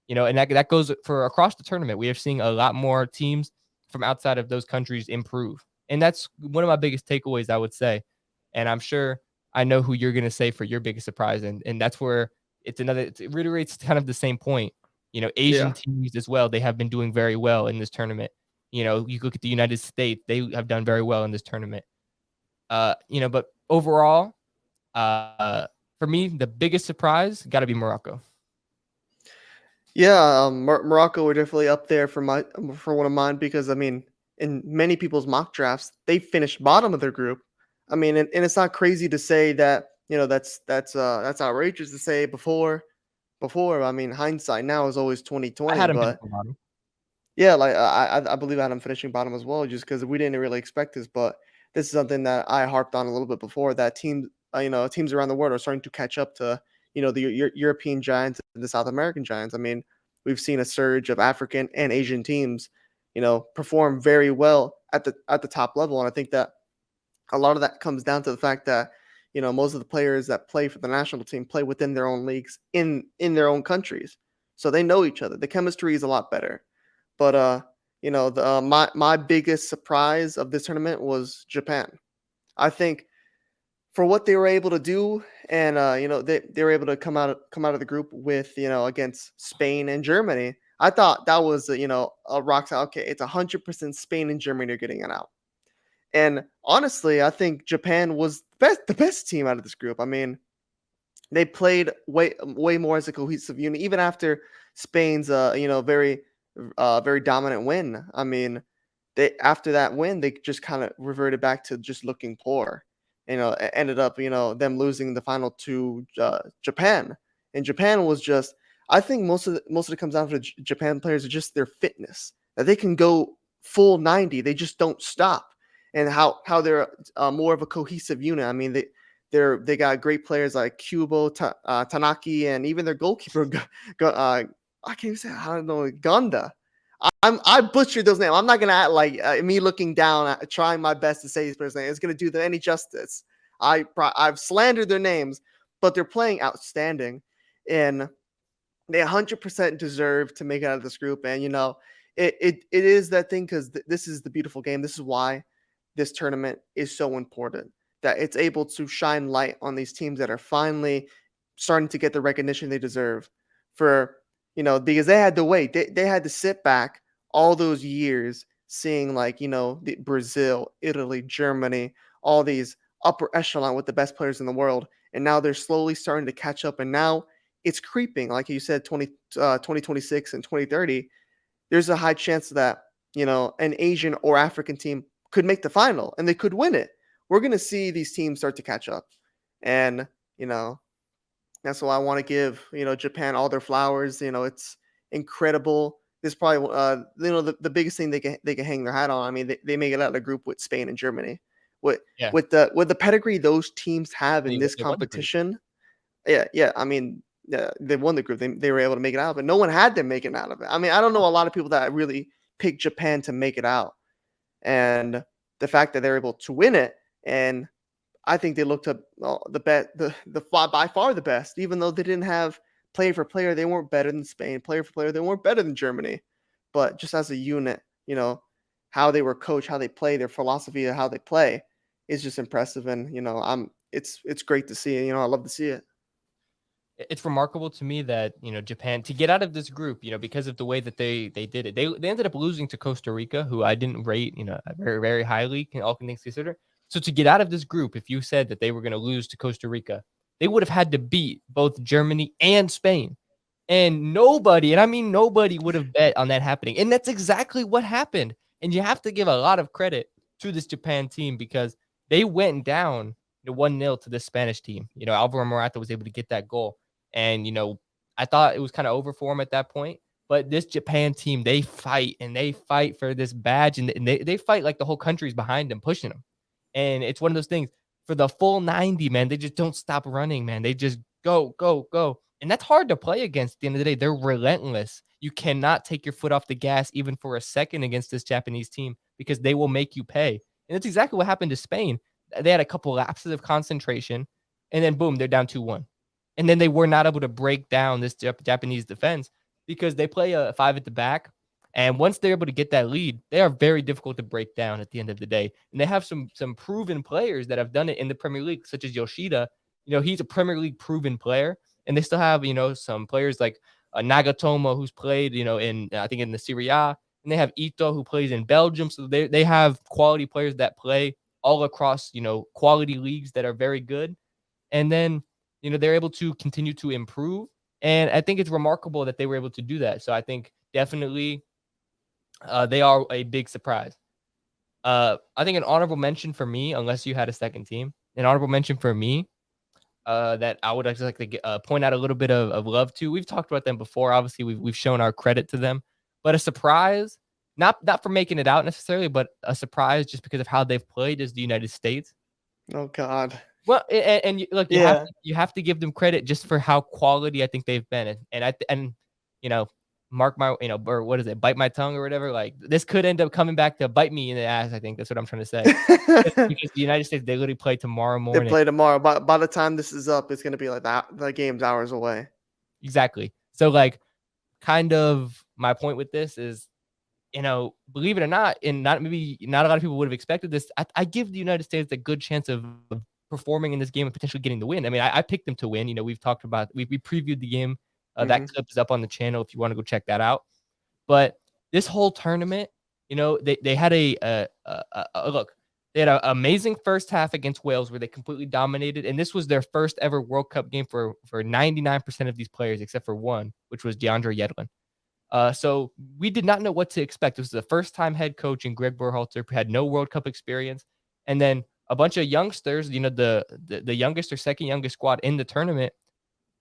Speaker 1: you know and that, that goes for across the tournament we are seeing a lot more teams from outside of those countries improve and that's one of my biggest takeaways i would say and i'm sure i know who you're going to say for your biggest surprise and, and that's where it's another it reiterates kind of the same point you know, Asian
Speaker 2: Yeah.
Speaker 1: teams as well, they have been doing very well in this tournament. You know, you look at the United States, they have done very well in this tournament. Uh, you know, but overall, uh, for me, the biggest surprise got to be Morocco.
Speaker 2: Yeah, um, Mor- Morocco were definitely up there for my for one of mine because I mean, in many people's mock drafts, they finished bottom of their group. I mean, and, and it's not crazy to say that you know that's that's uh that's outrageous to say before before. I mean, hindsight now is always twenty twenty.
Speaker 1: I had them
Speaker 2: But
Speaker 1: bottom.
Speaker 2: Yeah, like I I, I believe I had finishing bottom as well, just because we didn't really expect this. But this is something that I harped on a little bit before. That teams, uh, you know, teams around the world are starting to catch up to you know the Eu- European giants and the South American giants. I mean, we've seen a surge of African and Asian teams, you know, perform very well at the at the top level, and I think that a lot of that comes down to the fact that you know most of the players that play for the national team play within their own leagues in in their own countries, so they know each other. The chemistry is a lot better, but uh, you know, the uh, my my biggest surprise of this tournament was Japan. I think for what they were able to do, and uh, you know, they, they were able to come out of, come out of the group with you know against Spain and Germany. I thought that was you know a rock solid. Okay, it's hundred percent Spain and Germany are getting it out. And honestly, I think Japan was best the best team out of this group. I mean, they played way way more as a cohesive unit, even after Spain's uh you know very uh very dominant win. I mean, they after that win, they just kind of reverted back to just looking poor you know, ended up, you know, them losing the final to uh, Japan. And Japan was just, I think most of the, most of it comes down to J- Japan players are just their fitness that they can go full 90. They just don't stop. And how how they're uh, more of a cohesive unit. I mean, they they're they got great players like Kubo, Ta- uh, Tanaki, and even their goalkeeper. uh, I can't even say I don't know Gunda. I'm I butchered those names. I'm not gonna act like uh, me looking down, at, trying my best to say these players' names. It's gonna do them any justice. I I've slandered their names, but they're playing outstanding, and they 100% deserve to make it out of this group. And you know, it it, it is that thing because th- this is the beautiful game. This is why this tournament is so important. That it's able to shine light on these teams that are finally starting to get the recognition they deserve for you know, because they had to wait. They, they had to sit back all those years seeing like, you know, the, Brazil, Italy, Germany, all these upper echelon with the best players in the world. And now they're slowly starting to catch up. And now it's creeping. Like you said, 20, uh, 2026 and 2030, there's a high chance that, you know, an Asian or African team could make the final and they could win it. We're going to see these teams start to catch up. And, you know, that's why I want to give you know Japan all their flowers. You know, it's incredible. This probably uh you know the, the biggest thing they can they can hang their hat on. I mean, they, they make it out of the group with Spain and Germany. With yeah. with the with the pedigree those teams have in this competition. Yeah, yeah. I mean, yeah, they won the group. They, they were able to make it out, but no one had them making it out of it. I mean, I don't know a lot of people that really picked Japan to make it out. And the fact that they're able to win it and I think they looked up oh, the bet the the by far the best, even though they didn't have player for player, they weren't better than Spain. Player for player, they weren't better than Germany. But just as a unit, you know, how they were coached, how they play, their philosophy of how they play is just impressive. And you know, I'm it's it's great to see. You know, I love to see it.
Speaker 1: It's remarkable to me that you know Japan to get out of this group, you know, because of the way that they they did it. They they ended up losing to Costa Rica, who I didn't rate, you know, very very highly, can all things considered. So to get out of this group, if you said that they were going to lose to Costa Rica, they would have had to beat both Germany and Spain. And nobody, and I mean nobody, would have bet on that happening. And that's exactly what happened. And you have to give a lot of credit to this Japan team because they went down to 1 0 to the Spanish team. You know, Alvaro Morata was able to get that goal. And, you know, I thought it was kind of over for him at that point. But this Japan team, they fight and they fight for this badge and they, they fight like the whole country's behind them, pushing them. And it's one of those things for the full 90, man, they just don't stop running, man. They just go, go, go. And that's hard to play against at the end of the day. They're relentless. You cannot take your foot off the gas even for a second against this Japanese team because they will make you pay. And that's exactly what happened to Spain. They had a couple lapses of concentration, and then boom, they're down 2 1. And then they were not able to break down this Japanese defense because they play a five at the back and once they're able to get that lead, they are very difficult to break down at the end of the day. And they have some some proven players that have done it in the Premier League, such as Yoshida. You know, he's a Premier League proven player, and they still have you know some players like uh, Nagatomo who's played you know in I think in the Serie A, and they have Ito who plays in Belgium. So they they have quality players that play all across you know quality leagues that are very good, and then you know they're able to continue to improve. And I think it's remarkable that they were able to do that. So I think definitely uh, they are a big surprise. Uh, I think an honorable mention for me, unless you had a second team, an honorable mention for me uh, that I would actually like to get, uh, point out a little bit of, of love to. We've talked about them before. Obviously, we've we've shown our credit to them, but a surprise, not not for making it out necessarily, but a surprise just because of how they've played is the United States.
Speaker 2: Oh God.
Speaker 1: Well, and, and you, look, you, yeah. have to, you have to give them credit just for how quality I think they've been, and, and I and you know mark my, you know, or what is it, bite my tongue or whatever. Like this could end up coming back to bite me in the ass. I think that's what I'm trying to say. because the United States, they literally play tomorrow morning.
Speaker 2: They play tomorrow. By, by the time this is up, it's going to be like that. The game's hours away.
Speaker 1: Exactly. So, like, kind of my point with this is you know, believe it or not, and not maybe not a lot of people would have expected this. I, I give the United States a good chance of, of performing in this game and potentially getting the win. I mean, I, I, picked them to win. You know, we've talked about we we previewed the game. Uh, mm-hmm. That clip is up on the channel if you want to go check that out. But this whole tournament, you know, they they had a, a, a, a look. They had an amazing first half against Wales where they completely dominated, and this was their first ever World Cup game for for 99% of these players except for one, which was DeAndre Yedlin. Uh, so we did not know what to expect. This was the first time head coach and Greg Berhalter had no World Cup experience, and then a bunch of youngsters. You know, the, the the youngest or second youngest squad in the tournament.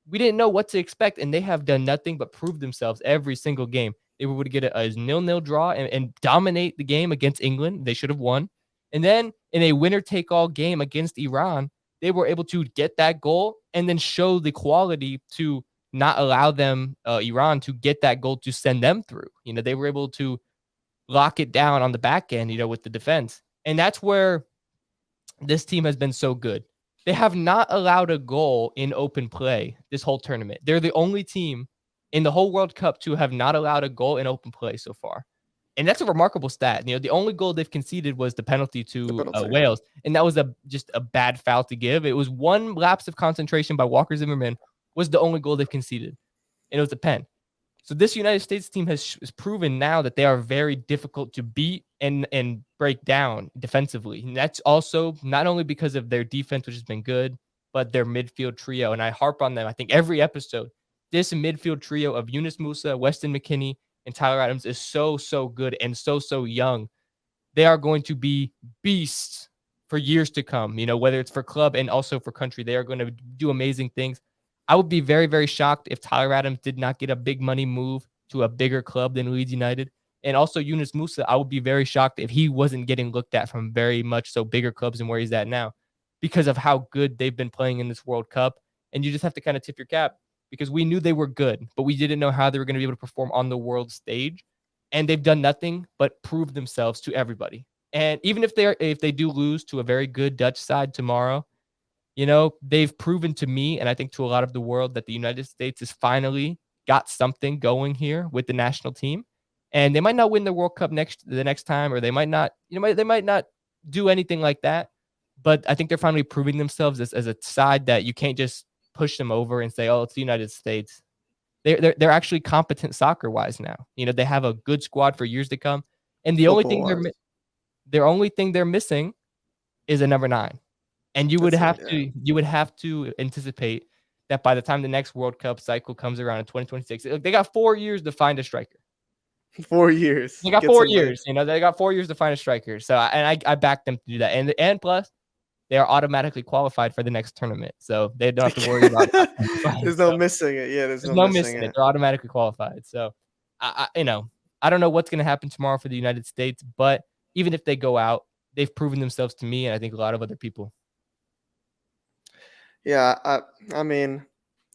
Speaker 1: We didn't know what to expect, and they have done nothing but prove themselves every single game. They were able to get a, a nil-nil draw and, and dominate the game against England. They should have won. And then in a winner take all game against Iran, they were able to get that goal and then show the quality to not allow them, uh, Iran, to get that goal to send them through. You know, they were able to lock it down on the back end, you know, with the defense. And that's where this team has been so good. They have not allowed a goal in open play this whole tournament. They're the only team in the whole World Cup to have not allowed a goal in open play so far and that's a remarkable stat. You know, the only goal they've conceded was the penalty to the penalty. Uh, Wales, and that was a just a bad foul to give. It was one lapse of concentration by Walker Zimmerman was the only goal they've conceded, and it was a pen. So this United States team has, has proven now that they are very difficult to beat and and break down defensively. And that's also not only because of their defense, which has been good, but their midfield trio. And I harp on them. I think every episode, this midfield trio of Yunus Musah, Weston McKennie, and Tyler Adams is so, so good and so, so young. They are going to be beasts for years to come, you know, whether it's for club and also for country. They are going to do amazing things. I would be very, very shocked if Tyler Adams did not get a big money move to a bigger club than Leeds United. And also Yunus Musah, I would be very shocked if he wasn't getting looked at from very much so bigger clubs and where he's at now because of how good they've been playing in this World Cup. And you just have to kind of tip your cap because we knew they were good, but we didn't know how they were going to be able to perform on the world stage. And they've done nothing but prove themselves to everybody. And even if they are, if they do lose to a very good Dutch side tomorrow, you know, they've proven to me and I think to a lot of the world that the United States has finally got something going here with the national team. And they might not win the World Cup next the next time, or they might not, you know, they might not do anything like that. But I think they're finally proving themselves as, as a side that you can't just push them over and say, "Oh, it's the United States." They're they're, they're actually competent soccer wise now. You know, they have a good squad for years to come, and the Football only thing they're their only thing they're missing is a number nine, and you would have it, to you would have to anticipate that by the time the next World Cup cycle comes around in 2026, they got four years to find a striker.
Speaker 2: Four years.
Speaker 1: They got four years. You know, they got four years to find a striker. So, and I, I back them to do that. And and plus, they are automatically qualified for the next tournament. So they don't have to worry about it.
Speaker 2: There's no missing it. Yeah, there's, there's no, no, missing, it. it.
Speaker 1: They're automatically qualified. So I, I you know, I don't know what's going to happen tomorrow for the United States, but even if they go out, they've proven themselves to me and I think a lot of other people.
Speaker 2: Yeah, I I mean,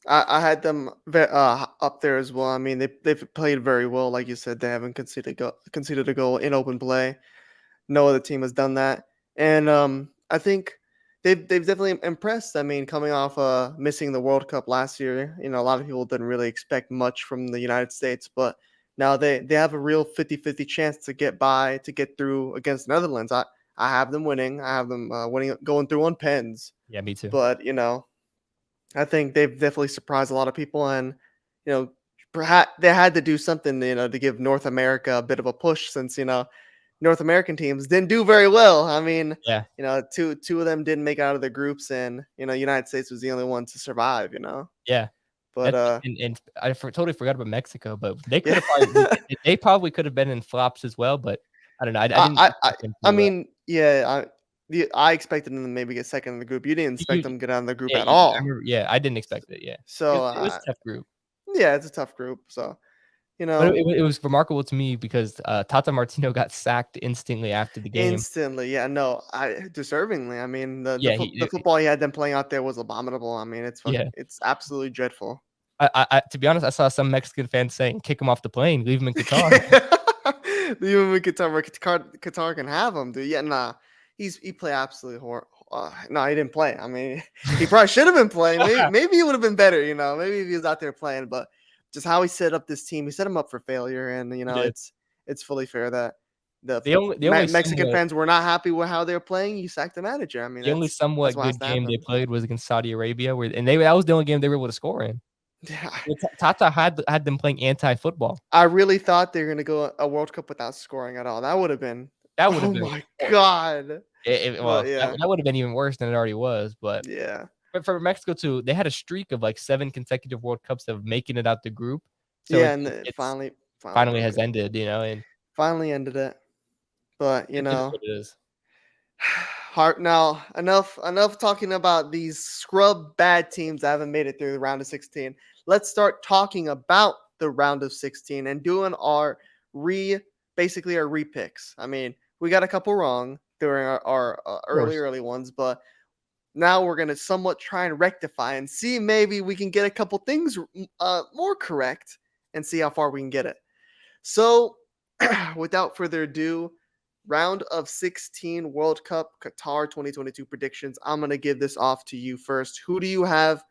Speaker 2: I, I had them uh, up there as well. I mean, they they've played very well, like you said. They haven't conceded go, conceded a goal in open play. No other team has done that, and um, I think they've they've definitely impressed. I mean, coming off uh missing the World Cup last year, you know, a lot of people didn't really expect much from the United States, but now they they have a real 50-50 chance to get by to get through against Netherlands. I I have them winning. I have them uh, winning going through on pens.
Speaker 1: Yeah, me too.
Speaker 2: But, you know, I think they've definitely surprised a lot of people and you know, perhaps they had to do something, you know, to give North America a bit of a push since, you know, North American teams didn't do very well. I mean,
Speaker 1: yeah,
Speaker 2: you know, two two of them didn't make out of the groups, and you know, United States was the only one to survive. You know.
Speaker 1: Yeah.
Speaker 2: But uh,
Speaker 1: and, and I for, totally forgot about Mexico, but they could have yeah. probably they probably could have been in flops as well. But I don't know. I
Speaker 2: I, I, I mean, yeah, I the, I expected them to maybe get second in the group. You didn't expect you, them to get out of the group
Speaker 1: yeah,
Speaker 2: at all.
Speaker 1: I remember, yeah, I didn't expect it. Yeah.
Speaker 2: So
Speaker 1: it was, it was uh, a tough group.
Speaker 2: Yeah, it's a tough group. So you know,
Speaker 1: it, it, was remarkable to me because uh, Tata Martino got sacked instantly after the game.
Speaker 2: Instantly, yeah, no, I deservingly. I mean, the yeah, the, he, the football he had them playing out there was abominable. I mean, it's yeah. it's absolutely dreadful.
Speaker 1: I, I, to be honest, I saw some Mexican fans saying, "Kick him off the plane, leave him in Qatar."
Speaker 2: leave him in Qatar. Qatar, Qatar can have him, dude. Yeah, nah, he's he played absolutely horrible. Uh, no, he didn't play. I mean, he probably should have been playing. Maybe, maybe he would have been better, you know. Maybe if he was out there playing, but just how he set up this team. He set him up for failure, and you know it's it's fully fair that the,
Speaker 1: The only the
Speaker 2: Me-
Speaker 1: only
Speaker 2: Mexican
Speaker 1: somewhat,
Speaker 2: fans were not happy with how they were playing. You sacked the manager. I mean,
Speaker 1: the only somewhat good
Speaker 2: to
Speaker 1: game they played was against Saudi Arabia, where and they that was the only game they were able to score in.
Speaker 2: yeah.
Speaker 1: Tata had had them playing anti-football.
Speaker 2: I really thought they were gonna go a World Cup without scoring at all. That would have been.
Speaker 1: That would have
Speaker 2: oh
Speaker 1: been
Speaker 2: my god.
Speaker 1: It- it-
Speaker 2: Well,
Speaker 1: well,
Speaker 2: yeah.
Speaker 1: that, that would have been even worse than it already was. But
Speaker 2: Yeah.
Speaker 1: but for Mexico too, they had a streak of like seven consecutive World Cups of making it out the group. So
Speaker 2: yeah,
Speaker 1: it-
Speaker 2: and
Speaker 1: it-
Speaker 2: finally, finally,
Speaker 1: finally has ended, you know, and
Speaker 2: Finally ended it. But you know,
Speaker 1: it is.
Speaker 2: heart now enough enough talking about these scrub bad teams that haven't made it through the round of 16 let's start talking about the round of 16 and doing our re basically our repicks i mean we got a couple wrong during our, our uh, early early ones but now we're going to somewhat try and rectify and see maybe we can get a couple things uh, more correct and see how far we can get it so without further ado round of 16 World Cup Qatar 2022 predictions. I'm going to give this off to you first. Who do you have?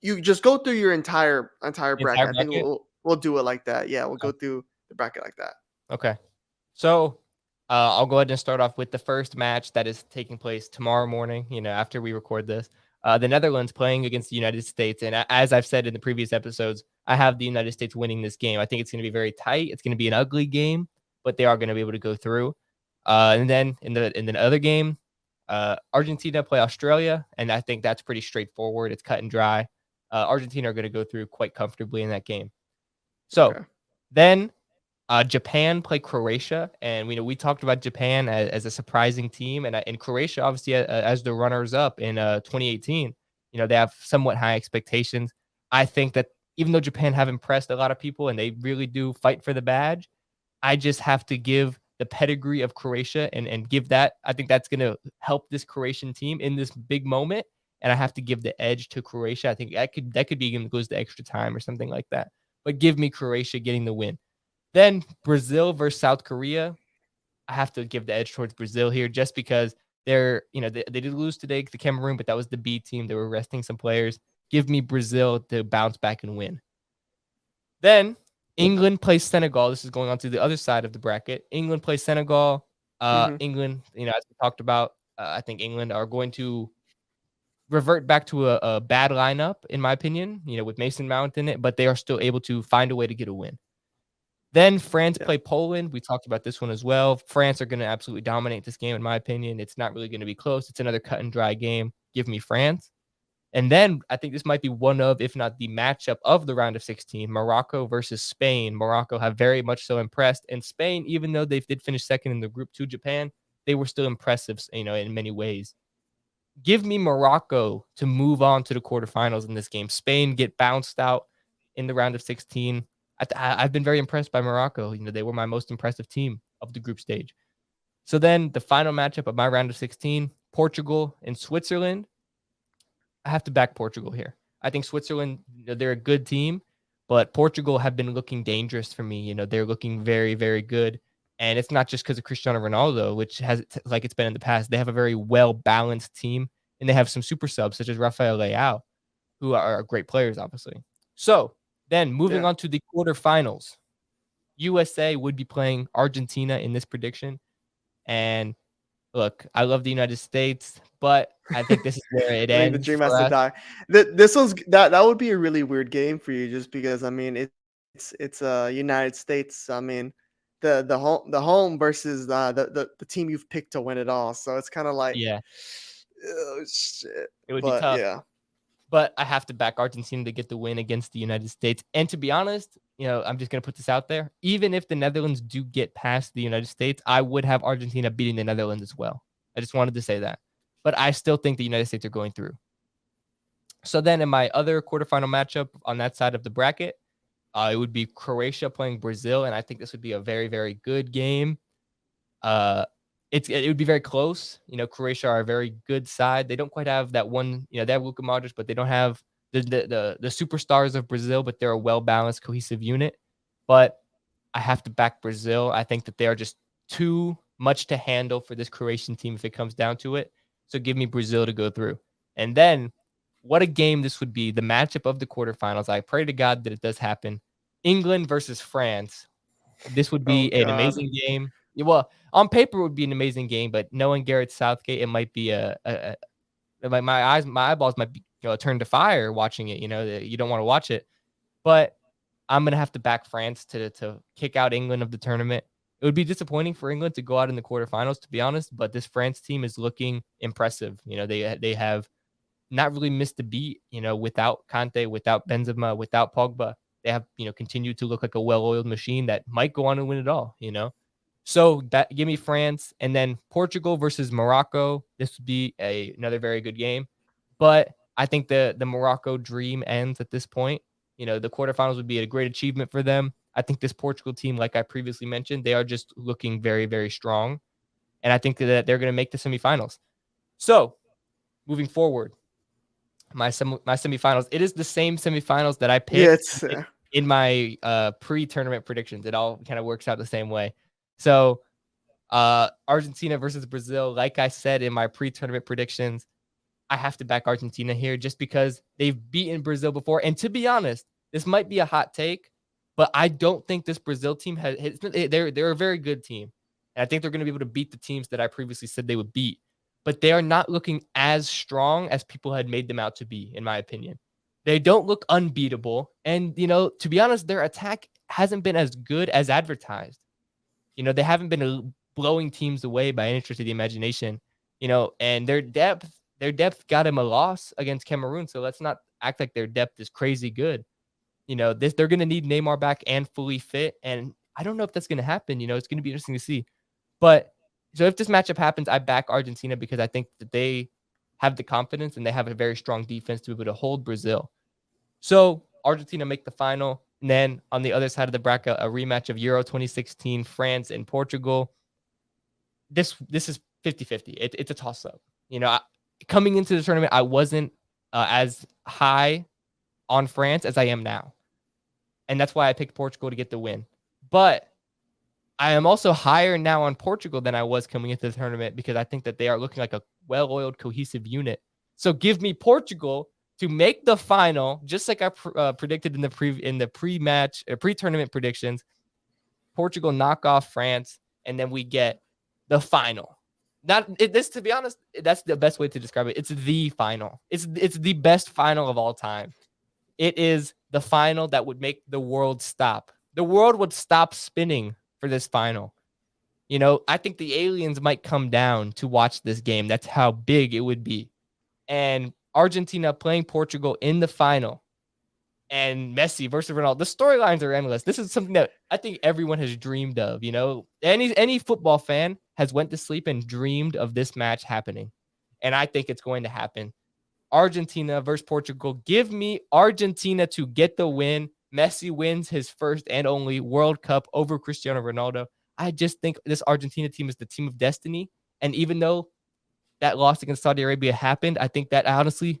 Speaker 2: You just go through your entire entire bracket.
Speaker 1: entire
Speaker 2: I think we'll we'll do it like that. Yeah, we'll go through the bracket like that.
Speaker 1: Okay. So uh, I'll go ahead and start off with the first match that is taking place tomorrow morning, you know, after we record this. Uh, the Netherlands playing against the United States. And as I've said in the previous episodes, I have the United States winning this game. I think it's going to be very tight. It's going to be an ugly game, but they are going to be able to go through. Uh, and then in the in the other game, uh, Argentina play Australia, and I think that's pretty straightforward. It's cut and dry. Uh, Argentina are going to go through quite comfortably in that game. So
Speaker 2: Okay.
Speaker 1: then uh, Japan play Croatia, and we know we talked about Japan as, as a surprising team, and uh, and Croatia obviously uh, as the runners up in uh, 2018. You know they have somewhat high expectations. I think that even though Japan have impressed a lot of people and they really do fight for the badge, I just have to give the pedigree of Croatia and and give that. I think that's going to help this Croatian team in this big moment, and I have to give the edge to Croatia. I think that could that could be goes to extra time or something like that. But give me Croatia getting the win. Then Brazil versus South Korea. I have to give the edge towards Brazil here just because they're, you know, they, they did lose today to Cameroon, but that was the B team. They were resting some players. Give me Brazil to bounce back and win. Then England plays Senegal. This is going on to the other side of the bracket. England plays Senegal. Uh,
Speaker 2: Mhm.
Speaker 1: England, you know, as we talked about, uh, I think England are going to revert back to a, a bad lineup, in my opinion, you know, with Mason Mount in it, but they are still able to find a way to get a win. Then France
Speaker 2: Yeah.
Speaker 1: play Poland. We talked about this one as well. France are going to absolutely dominate this game, in my opinion. It's not really going to be close. It's another cut and dry game. Give me France. And then I think this might be one of, if not the matchup of the round of 16, Morocco versus Spain. Morocco have very much so impressed. And Spain, even though they did finish second in the group to Japan, they were still impressive, you know, in many ways. Give me Morocco to move on to the quarterfinals in this game. Spain get bounced out in the round of 16. I I've been very impressed by Morocco. You know, they were my most impressive team of the group stage. So then the final matchup of my round of 16, Portugal and Switzerland. I have to back Portugal here. I think Switzerland, you know, they're a good team, but Portugal have been looking dangerous for me. You know, they're looking very, very good. And it's not just because of Cristiano Ronaldo, which has, like it's been in the past, they have a very well balanced team and they have some super subs such as Rafael Leao, who are great players, obviously. So then moving
Speaker 2: Yeah.
Speaker 1: on to the quarterfinals, USA would be playing Argentina in this prediction. And look, I love the United States, but I think this is where it ends.
Speaker 2: the dream has to die. This one's that that would be a really weird game for you, just because I mean it, it's it's uh United States. I mean the the home the home versus uh, the the the team you've picked to win it all. So it's kind of like
Speaker 1: Yeah,
Speaker 2: oh shit.
Speaker 1: it would be tough.
Speaker 2: yeah,
Speaker 1: but I have to back Argentina to get the win against the United States. And to be honest, you know, I'm just going to put this out there. Even if the Netherlands do get past the United States, I would have Argentina beating the Netherlands as well. I just wanted to say that. But I still think the United States are going through. So then in my other quarterfinal matchup on that side of the bracket, uh, it would be Croatia playing Brazil. And I think this would be a very, very good game. Uh, it's it would be very close. You know, Croatia are a very good side. They don't quite have that one. You know, they have Luka Modric, but they don't have the the the, the superstars of Brazil. But they're a well balanced, cohesive unit. But I have to back Brazil. I think that they are just too much to handle for this Croatian team if it comes down to it. So give me Brazil to go through. And then what a game this would be. The matchup of the quarterfinals. I pray to God that it does happen. England versus France. This would
Speaker 2: Oh,
Speaker 1: be an amazing game. Well, on paper it would be an amazing game, but knowing Gareth Southgate, it might be a, a, a my, my eyes, my eyeballs might be you know, turned to fire watching it. You know, you don't want to watch it, but I'm gonna have to back France to to kick out England of the tournament. It would be disappointing for England to go out in the quarterfinals, to be honest. But this France team is looking impressive. You know, they they have not really missed a beat. You know, without Kanté, without Benzema, without Pogba, they have you know continued to look like a well-oiled machine that might go on and win it all. You know, so that give me France and then Portugal versus Morocco. This would be a another very good game, but I think the the Morocco dream ends at this point. You know, the quarterfinals would be a great achievement for them. I think this Portugal team, like I previously mentioned, they are just looking very very strong, and I think that they're going to make the semifinals. So, moving forward, my sem- my semifinals. It is the same semifinals that I picked
Speaker 2: Yeah, uh,
Speaker 1: in my uh pre-tournament predictions. It all kind of works out the same way. So uh Argentina versus Brazil, like I said in my pre-tournament predictions, I have to back Argentina here just because they've beaten Brazil before. And to be honest, this might be a hot take, but I don't think this Brazil team has they're they're a very good team. And I think they're going to be able to beat the teams that I previously said they would beat. But they are not looking as strong as people had made them out to be, in my opinion. They don't look unbeatable. And, you know, to be honest, their attack hasn't been as good as advertised. You know, they haven't been blowing teams away by any stretch of the imagination, you know, and their depth, their depth got him a loss against Cameroon. So let's not act like their depth is crazy good. You know, this they're gonna need Neymar back and fully fit. And I don't know if that's gonna happen. You know, it's gonna be interesting to see. But so if this matchup happens, I back Argentina because I think that they have the confidence and they have a very strong defense to be able to hold Brazil. So Argentina make the final. And then on the other side of the bracket, a rematch of Euro 2016, France and Portugal. This this is 50-50. It, it's a toss up. You know, I, coming into the tournament, I wasn't uh, as high on France as I am now. And that's why I picked Portugal to get the win. But I am also higher now on Portugal than I was coming into the tournament because I think that they are looking like a well-oiled, cohesive unit. So give me Portugal to make the final, just like I pr- uh, predicted in the pre in the pre-match uh, pre-tournament predictions. Portugal knock off France, and then we get the final. Not it, this, to be honest, that's the best way to describe it. It's the final. It's it's the best final of all time. It is the final that would make the world stop. The world would stop spinning for this final. You know, I think the aliens might come down to watch this game. That's how big it would be. And Argentina playing Portugal in the final and Messi versus Ronaldo. The storylines are endless. This is something that I think everyone has dreamed of, you know. Any any football fan has went to sleep and dreamed of this match happening. And I think it's going to happen. Argentina versus Portugal. Give me Argentina to get the win. Messi wins his first and only World Cup over Cristiano Ronaldo. I just think this Argentina team is the team of destiny. And even though that loss against Saudi Arabia happened, I think that honestly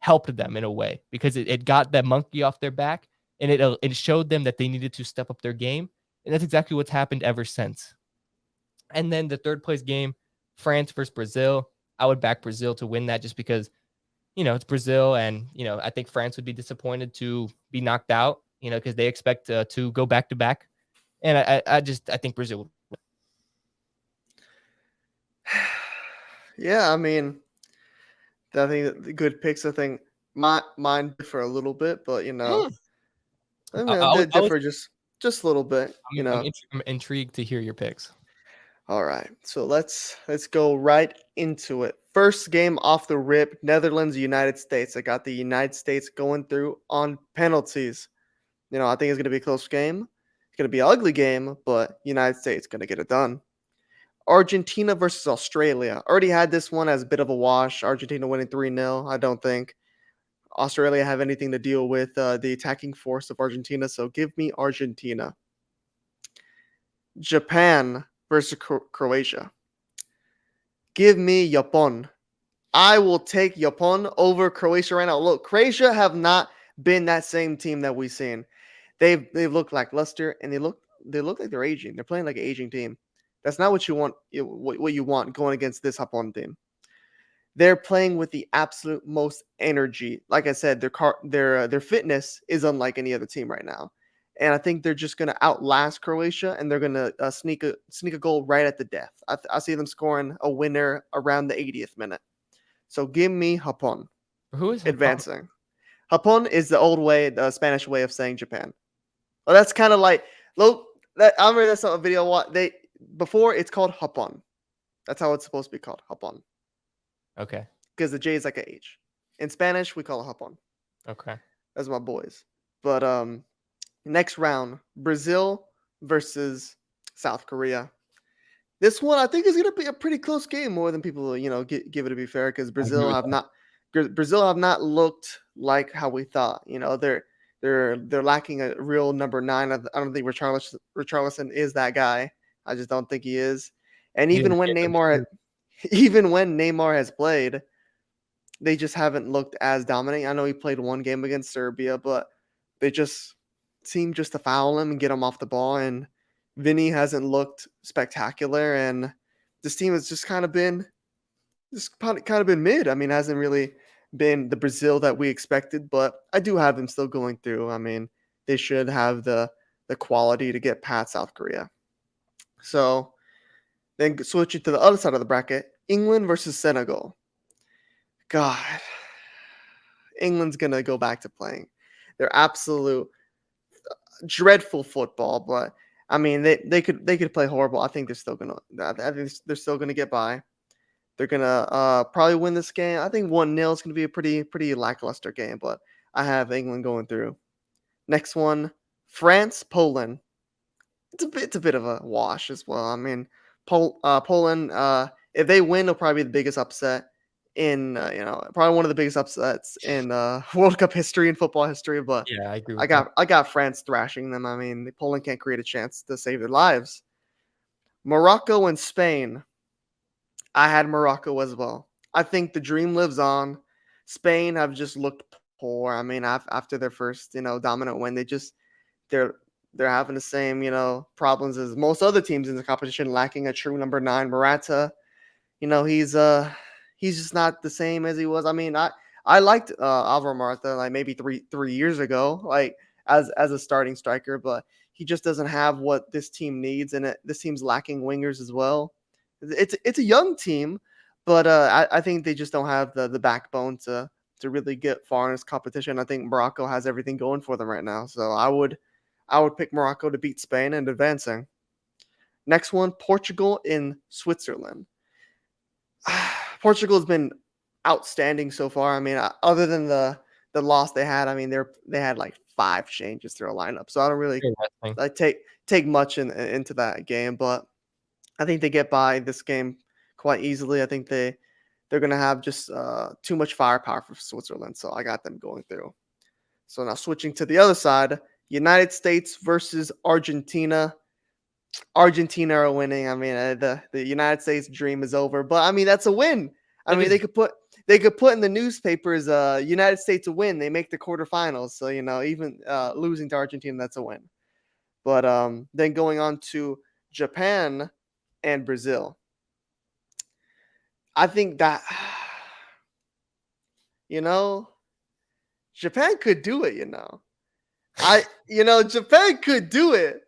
Speaker 1: helped them in a way because it, it got that monkey off their back and it, uh, it showed them that they needed to step up their game. And that's exactly what's happened ever since. And then the third place game, France versus Brazil. I would back Brazil to win that just because, you know, it's Brazil. And, you know, I think France would be disappointed to be knocked out, you know, because they expect uh, to go back to back. And I, I, just, I think Brazil would
Speaker 2: yeah, I mean, I think the good picks. I think my mine differ a little bit, but you know,
Speaker 1: Mm.
Speaker 2: I mean,
Speaker 1: I-
Speaker 2: they
Speaker 1: was- I was-
Speaker 2: differ just just a little bit. You
Speaker 1: I'm,
Speaker 2: know.
Speaker 1: I'm, int- I'm intrigued to hear your picks.
Speaker 2: All right, so let's let's go right into it. First game off the rip, Netherlands United States. I got the United States going through on penalties. You know, I think it's gonna be a close game. It's gonna be an ugly game, but United States gonna get it done. Argentina versus Australia. Already had this one as a bit of a wash. Argentina winning 3 0. I don't think Australia have anything to deal with uh, the attacking force of Argentina. So give me Argentina. Japan versus Cro- Croatia. Give me Japan. I will take Japan over Croatia right now. Look, Croatia have not been that same team that we've seen. They've they've looked lackluster and they look they look like they're aging. They're playing like an aging team. That's not what you want. you- What, what you want going against this Japan team. They're playing with the absolute most energy. Like I said, their car, their uh, their fitness is unlike any other team right now, and I think they're just going to outlast Croatia, and they're going to uh, sneak a sneak a goal right at the death. I, th- I see them scoring a winner around the 80th minute. So give me Japón
Speaker 1: Who is Japón?
Speaker 2: advancing. Japón is the old way, the Spanish way of saying Japan. Well, that's kind of like look. That I remember that's a video. What they before it's called Japón. That's how it's supposed to be called Japón
Speaker 1: Okay.
Speaker 2: because the J is like a H. In Spanish, we call it Japón.
Speaker 1: Okay.
Speaker 2: That's my boys. But um, next round, Brazil versus South Korea. This one I think is gonna be a pretty close game, more than people you know gi- give it to be fair, because Brazil have
Speaker 1: that.
Speaker 2: not Brazil have not looked like how we thought. You know, they're they're they're lacking a real number nine. I I don't think Richarlison, Richarlison is that guy. I just don't think he is. And even when Neymar, even when Neymar has played, they just haven't looked as dominant. I know he played one game against Serbia, but they just seem just to foul him and get him off the ball. And Vinny hasn't looked spectacular, and this team has just kind of been just kind of kind of been mid. I mean, hasn't really been the Brazil that we expected, but I do have them still going through. I mean, they should have the the quality to get past South Korea. So then switching to the other side of the bracket, England versus Senegal. God, England's gonna go back to playing their absolute uh, dreadful football, but I mean they, they could they could play horrible. I think they're still gonna I think they're still gonna get by. They're gonna uh, probably win this game. I think one 0 is gonna be a pretty pretty lackluster game, but I have England going through. Next one, France Poland. It's a bit it's a bit of a wash as well. I mean, Pol- uh, Poland uh, if they win, it'll probably be the biggest upset in uh, you know probably one of the biggest upsets in uh, World Cup history and football history. But
Speaker 1: Yeah, I agree.
Speaker 2: I got I got France thrashing them. I mean, Poland can't create a chance to save their lives. Morocco and Spain. I had Morocco as well. I think the dream lives on. Spain have just looked poor. I mean, af- after their first, you know, dominant win, they just they're they're having the same, you know, problems as most other teams in the competition, lacking a true number nine. Morata, you know, he's uh he's just not the same as he was. I mean, I I liked uh, Alvaro Morata like maybe three three years ago, like as as a starting striker, but he just doesn't have what this team needs, and it, this team's lacking wingers as well. It's it's a young team, but uh, I, I think they just don't have the the backbone to to really get far in this competition. I think Morocco has everything going for them right now, so I would I would pick Morocco to beat Spain and advancing. Next one, Portugal in Switzerland. Portugal has been outstanding so far. I mean, uh, other than the the loss they had, I mean, they're they had like five changes through a lineup, so I don't really. I take take much in, into that game, but I think they get by this game quite easily. I think they they're gonna have just uh, too much firepower for Switzerland, so I got them going through. So now switching to the other side, United States versus Argentina. Argentina are winning. I mean, uh, the the United States dream is over, but I mean that's a win. I mean, they could put they could put in the newspapers, uh, United States a win. They make the quarterfinals, so you know even uh, losing to Argentina, that's a win. But um, then going on to Japan and Brazil, I think that you know Japan could do it. You know, I you know Japan could do it.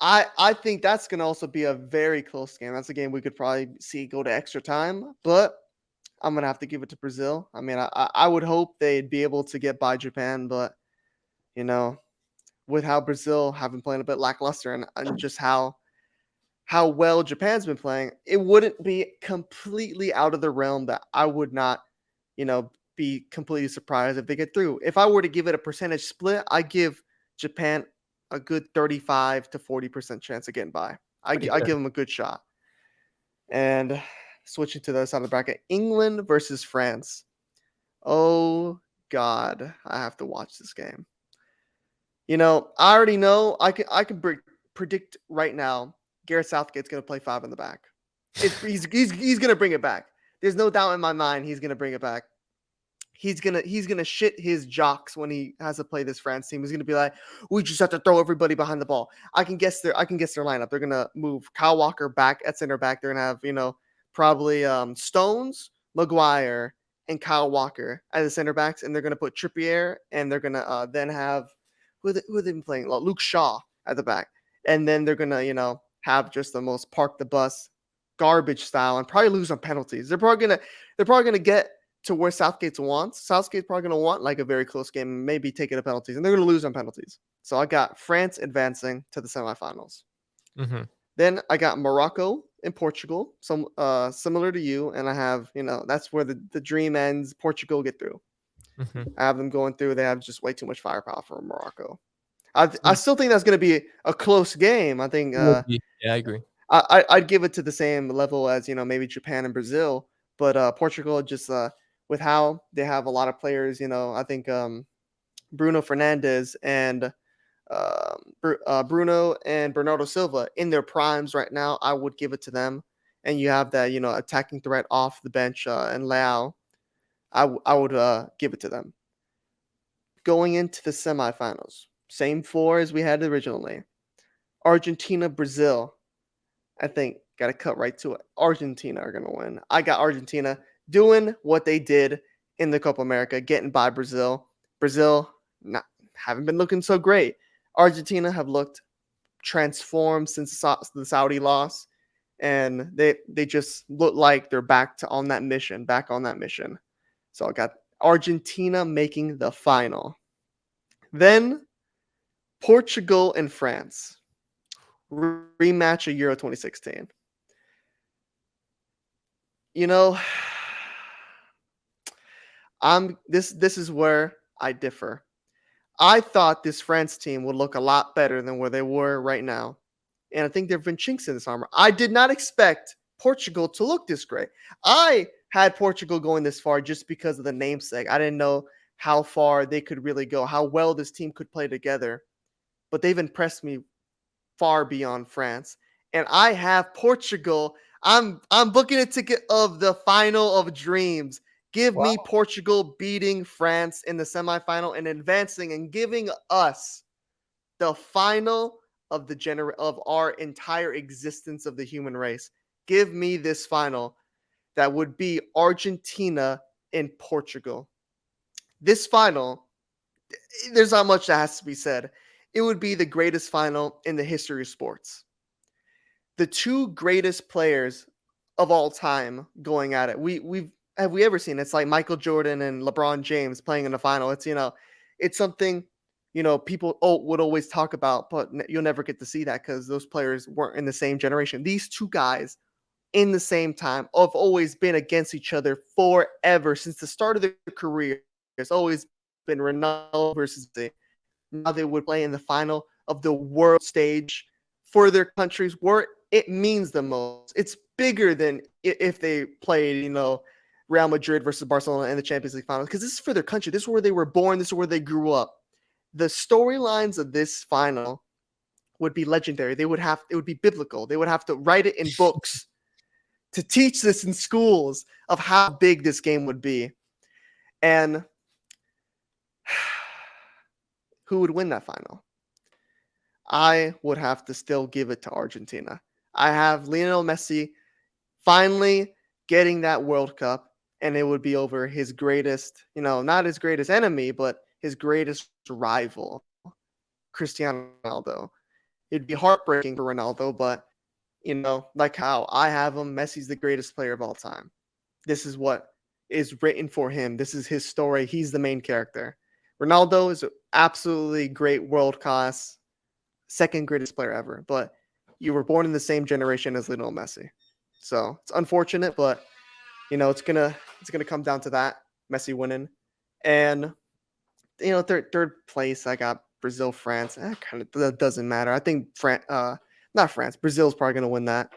Speaker 2: I I think that's gonna also be a very close game. That's a game we could probably see go to extra time, but I'm gonna have to give it to Brazil. I mean, I I I would hope they'd be able to get by Japan, but you know, with how Brazil have been playing a bit lackluster and, and just how how well Japan's been playing, it wouldn't be completely out of the realm that I would not, you know, be completely surprised if they get through. If I were to give it a percentage split, I give Japan a good 35 to 40% chance of getting by. I,
Speaker 1: Pretty
Speaker 2: I give them a good shot. And switching to the other side of the bracket, England versus France. Oh God, I have to watch this game. You know, I already know. I can I can pre- predict right now. Gareth Southgate's gonna play five in the back. It's, he's he's he's gonna bring it back. There's no doubt in my mind he's gonna bring it back. He's gonna he's gonna shit his jocks when he has to play this France team. He's gonna be like, we just have to throw everybody behind the ball. I can guess their I can guess their lineup. They're gonna move Kyle Walker back at center back. They're gonna have you know probably um, Stones, Maguire, and Kyle Walker as the center backs, and they're gonna put Trippier, and they're gonna uh, then have who they, who they been playing? Luke Shaw at the back, and then they're gonna you know have just the most park the bus garbage style and probably lose on penalties. They're probably gonna they're probably gonna get to where Southgate's wants. Southgate's probably gonna want like a very close game, maybe taking the penalties, and they're gonna lose on penalties. So I got France advancing to the semifinals.
Speaker 1: hmm
Speaker 2: Then I got Morocco and Portugal, some uh similar to you, and I have you know that's where the, the dream ends. Portugal get through.
Speaker 1: hmm
Speaker 2: I have them going through. They have just way too much firepower for Morocco. I I
Speaker 1: Mm.
Speaker 2: still think that's going to be a close game. I think uh,
Speaker 1: yeah, I agree.
Speaker 2: I I- I'd give it to the same level as you know maybe Japan and Brazil, but uh, Portugal just uh, with how they have a lot of players. You know, I think um, Bruno Fernandes and Bru- uh, Bruno and Bernardo Silva in their primes right now. I would give it to them. And you have that you know attacking threat off the bench uh, and Leao. I w- I would uh, give it to them. Going into the semifinals, same four as we had originally. Argentina, Brazil. I think got to cut right to it. Argentina are going to win. I got Argentina doing what they did in the Copa America, getting by Brazil. Brazil not haven't been looking so great. Argentina have looked transformed since the Saudi loss, and they they just look like they're back to on that mission, back on that mission. So I got Argentina making the final. Then Portugal and France Re- rematch of Euro 2016. You know, I'm this this is where I differ. I thought this France team would look a lot better than where they were right now. And I think there have been chinks in this armor. I did not expect Portugal to look this great. I had Portugal going this far just because of the namesake. I didn't know how far they could really go, how well this team could play together. But they've impressed me far beyond France. And I have Portugal. I'm I'm booking a ticket of the final of dreams. Give me Portugal beating France in the semifinal and advancing and giving us the final of the gener- of our entire existence of the human race. Give me this final that would be Argentina and Portugal. This final, eh, there's not much that has to be said. It would be the greatest final in the history of sports. The two greatest players of all time going at it. We we've have we ever seen? It's like Michael Jordan and LeBron James playing in the final. It's you know, it's something you know people oh, would always talk about, but you'll never get to see that because those players weren't in the same generation. These two guys in the same time have always been against each other forever since the start of their career. It's always been Ronaldo versus the now they would play in the final of the world stage for their countries where it means the most. It's bigger than if they played, you know, Real Madrid versus Barcelona in the Champions League final because this is for their country. This is where they were born. This is where they grew up. The storylines of this final would be legendary. They would have it would be biblical. They would have to write it in books to teach this in schools of how big this game would be. And who would win that final? I would have to still give it to Argentina. I have Lionel Messi finally getting that World Cup, and it would be over his greatest, you know, not his greatest enemy, but his greatest rival, Cristiano Ronaldo. It'd be heartbreaking for Ronaldo, but you know, like how I have him, Messi's the greatest player of all time. This is what is written for him. This is his story. He's the main character. Ronaldo is absolutely great, world class, second greatest player ever. But you were born in the same generation as Lionel Messi, so it's unfortunate, but you know it's gonna it's gonna come down to that Messi winning, and you know third third place I got Brazil France. That kind of that doesn't matter. I think France, uh, not France, Brazil's probably gonna win that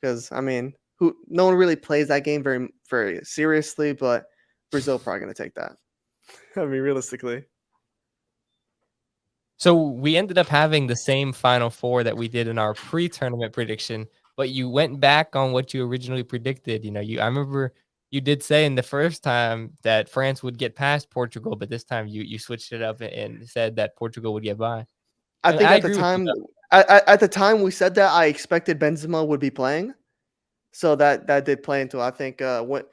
Speaker 2: because I mean who no one really plays that game very very seriously, but Brazil probably gonna take that. I mean realistically.
Speaker 1: So we ended up having the same final four that we did in our pre-tournament prediction, but you went back on what you originally predicted. You know, you I remember you did say in the first time that France would get past Portugal, but this time you you switched it up and said that Portugal would get by.
Speaker 2: I
Speaker 1: And
Speaker 2: think
Speaker 1: I
Speaker 2: at the
Speaker 1: agree with you,
Speaker 2: time, at, at, at the time we said that, I expected Benzema would be playing, so that that did play into. I think uh, when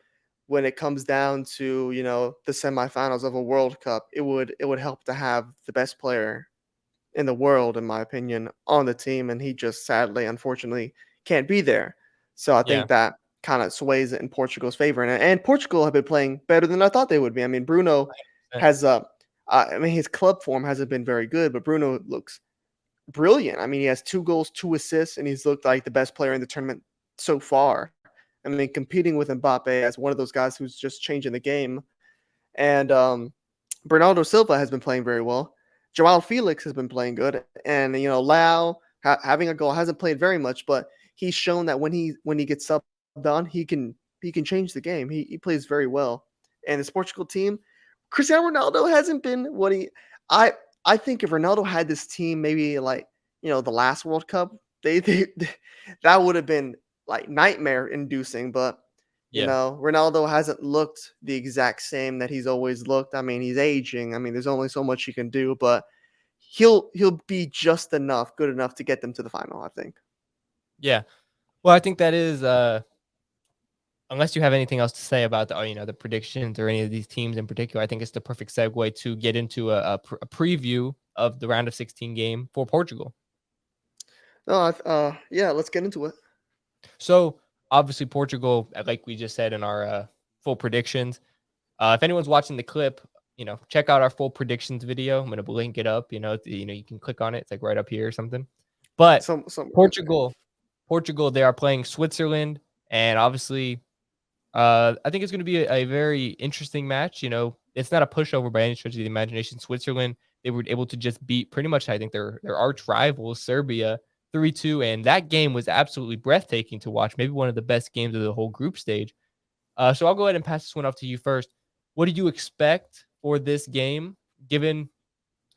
Speaker 2: when it comes down to you know the semifinals of a World Cup, it would it would help to have the best player in the world, in my opinion, on the team, and he just sadly, unfortunately, can't be there. So I think
Speaker 1: Yeah.
Speaker 2: that kind of sways it in Portugal's favor. And, and Portugal have been playing better than I thought they would be. I mean, Bruno has uh, uh, I mean, his club form hasn't been very good, but Bruno looks brilliant. I mean, he has two goals, two assists, and he's looked like the best player in the tournament so far. I mean, competing with Mbappe as one of those guys who's just changing the game. And um, Bernardo Silva has been playing very well. Joao Felix has been playing good, and you know, Leao ha- having a goal hasn't played very much, but he's shown that when he when he gets subbed on, he can he can change the game. He he plays very well. And this Portugal team, Cristiano Ronaldo hasn't been what he I I think if Ronaldo had this team maybe like, you know, the last World Cup, they, they that would have been like nightmare inducing, but you
Speaker 1: Yeah.
Speaker 2: know, Ronaldo hasn't looked the exact same that he's always looked. I mean, he's aging. I mean, there's only so much he can do, but he'll he'll be just enough, good enough to get them to the final, I think.
Speaker 1: Yeah. Well, I think that is uh unless you have anything else to say about the, uh, you know the predictions or any of these teams in particular, I think it's the perfect segue to get into a, a, pr- a preview of the round of 16 game for Portugal.
Speaker 2: No, uh yeah, let's get into it.
Speaker 1: So obviously Portugal, uh, like we just said in our uh, full predictions. Uh, if anyone's watching the clip, you know, check out our full predictions video. I'm gonna link it up. You know, you know, you can click on it. It's like right up here or something. But
Speaker 2: Some some
Speaker 1: Portugal, Portugal, they are playing Switzerland, and obviously, uh, I think it's going to be a, a very interesting match. You know, it's not a pushover by any stretch of the imagination. Switzerland, they were able to just beat pretty much, I think, their their arch rivals, Serbia, three two, and that game was absolutely breathtaking to watch. Maybe one of the best games of the whole group stage. Uh, so I'll go ahead and pass this one off to you first. What do you expect for this game, given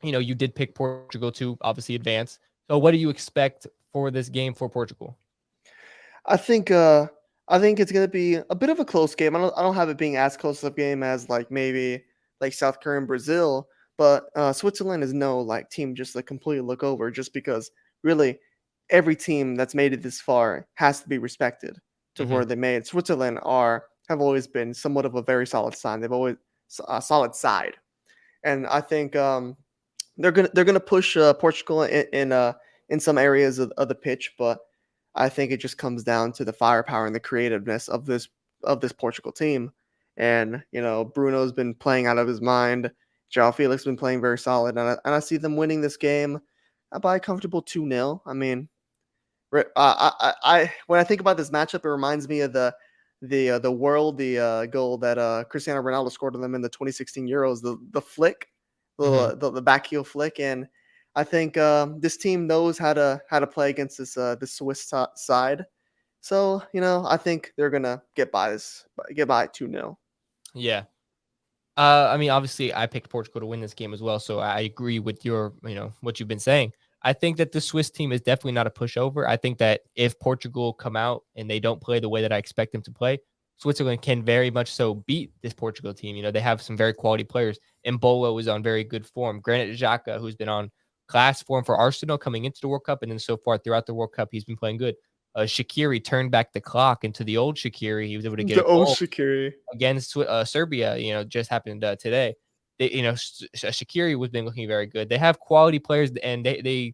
Speaker 1: you know you did pick Portugal to obviously advance? So what do you expect for this game for Portugal?
Speaker 2: I think uh I think it's gonna be a bit of a close game. I don't I don't have it being as close of a game as like maybe like South Korea and Brazil, but uh Switzerland is no like team just to completely look over just because really every team that's made it this far has to be respected to
Speaker 1: Mhm.
Speaker 2: where they made. Switzerland are have always been somewhat of a very solid sign. They've always a solid side, and I think um they're gonna they're gonna push uh, Portugal in in, uh, in some areas of, of the pitch, but I think it just comes down to the firepower and the creativeness of this of this Portugal team. And you know, Bruno's been playing out of his mind. Joao Felix been playing very solid, and I, and I see them winning this game by a comfortable two 0 I mean, uh, I, I, I when I think about this matchup, it reminds me of the the uh, the world the uh, goal that uh, Cristiano Ronaldo scored on them in the 2016 Euros. The the flick, the
Speaker 1: Mhm.
Speaker 2: the, the back heel flick, and I think um, this team knows how to how to play against this uh, the Swiss si- side. So you know, I think they're gonna get by this get by two 0
Speaker 1: Yeah. Uh, I mean, obviously, I picked Portugal to win this game as well, so I agree with your, you know, what you've been saying. I think that the Swiss team is definitely not a pushover. I think that if Portugal come out and they don't play the way that I expect them to play, Switzerland can very much so beat this Portugal team. You know, they have some very quality players. Embolo is on very good form. Granit Xhaka, who's been on class form for Arsenal coming into the World Cup, and then so far throughout the World Cup, he's been playing good. Uh, Shaqiri turned back the clock into the old Shaqiri. He was able to get
Speaker 2: The old Shaqiri.
Speaker 1: against uh, Serbia, you know, just happened uh, today. They, you know, Shaqiri was been looking very good. They have quality players, and they they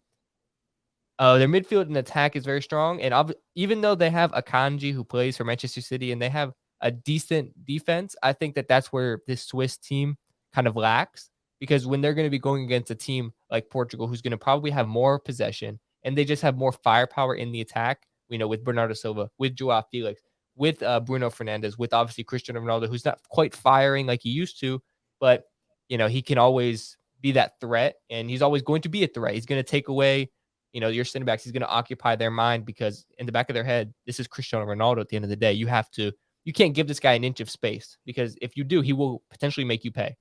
Speaker 1: uh, their midfield and attack is very strong. And ob- even though they have Akanji who plays for Manchester City, and they have a decent defense, I think that that's where this Swiss team kind of lacks because when they're going to be going against a team like Portugal, who's going to probably have more possession and they just have more firepower in the attack, you know, with Bernardo Silva, with Joao Felix, with uh, Bruno Fernandes, with obviously Cristiano Ronaldo, who's not quite firing like he used to, but you know he can always be that threat, and he's always going to be a threat. He's going to take away, you know, your center backs. He's going to occupy their mind because in the back of their head, this is Cristiano Ronaldo. At the end of the day, you have to, you can't give this guy an inch of space because if you do, he will potentially make you pay.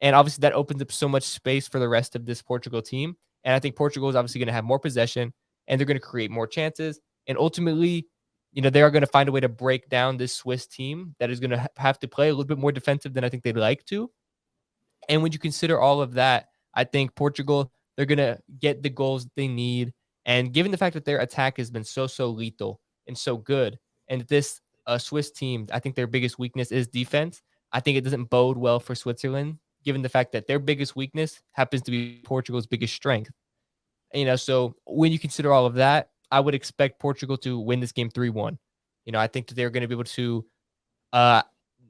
Speaker 1: And obviously, that opens up so much space for the rest of this Portugal team. And I think Portugal is obviously going to have more possession and they're going to create more chances. And ultimately, you know, they are going to find a way to break down this Swiss team that is going to have to play a little bit more defensive than I think they'd like to. And when you consider all of that, I think Portugal, they're going to get the goals they need. And given the fact that their attack has been so, so lethal and so good, and this uh, Swiss team, I think their biggest weakness is defense. I think it doesn't bode well for Switzerland, given the fact that their biggest weakness happens to be Portugal's biggest strength. You know, so when you consider all of that, I would expect Portugal to win this game 3 1. You know, I think that they're going to be able to, uh,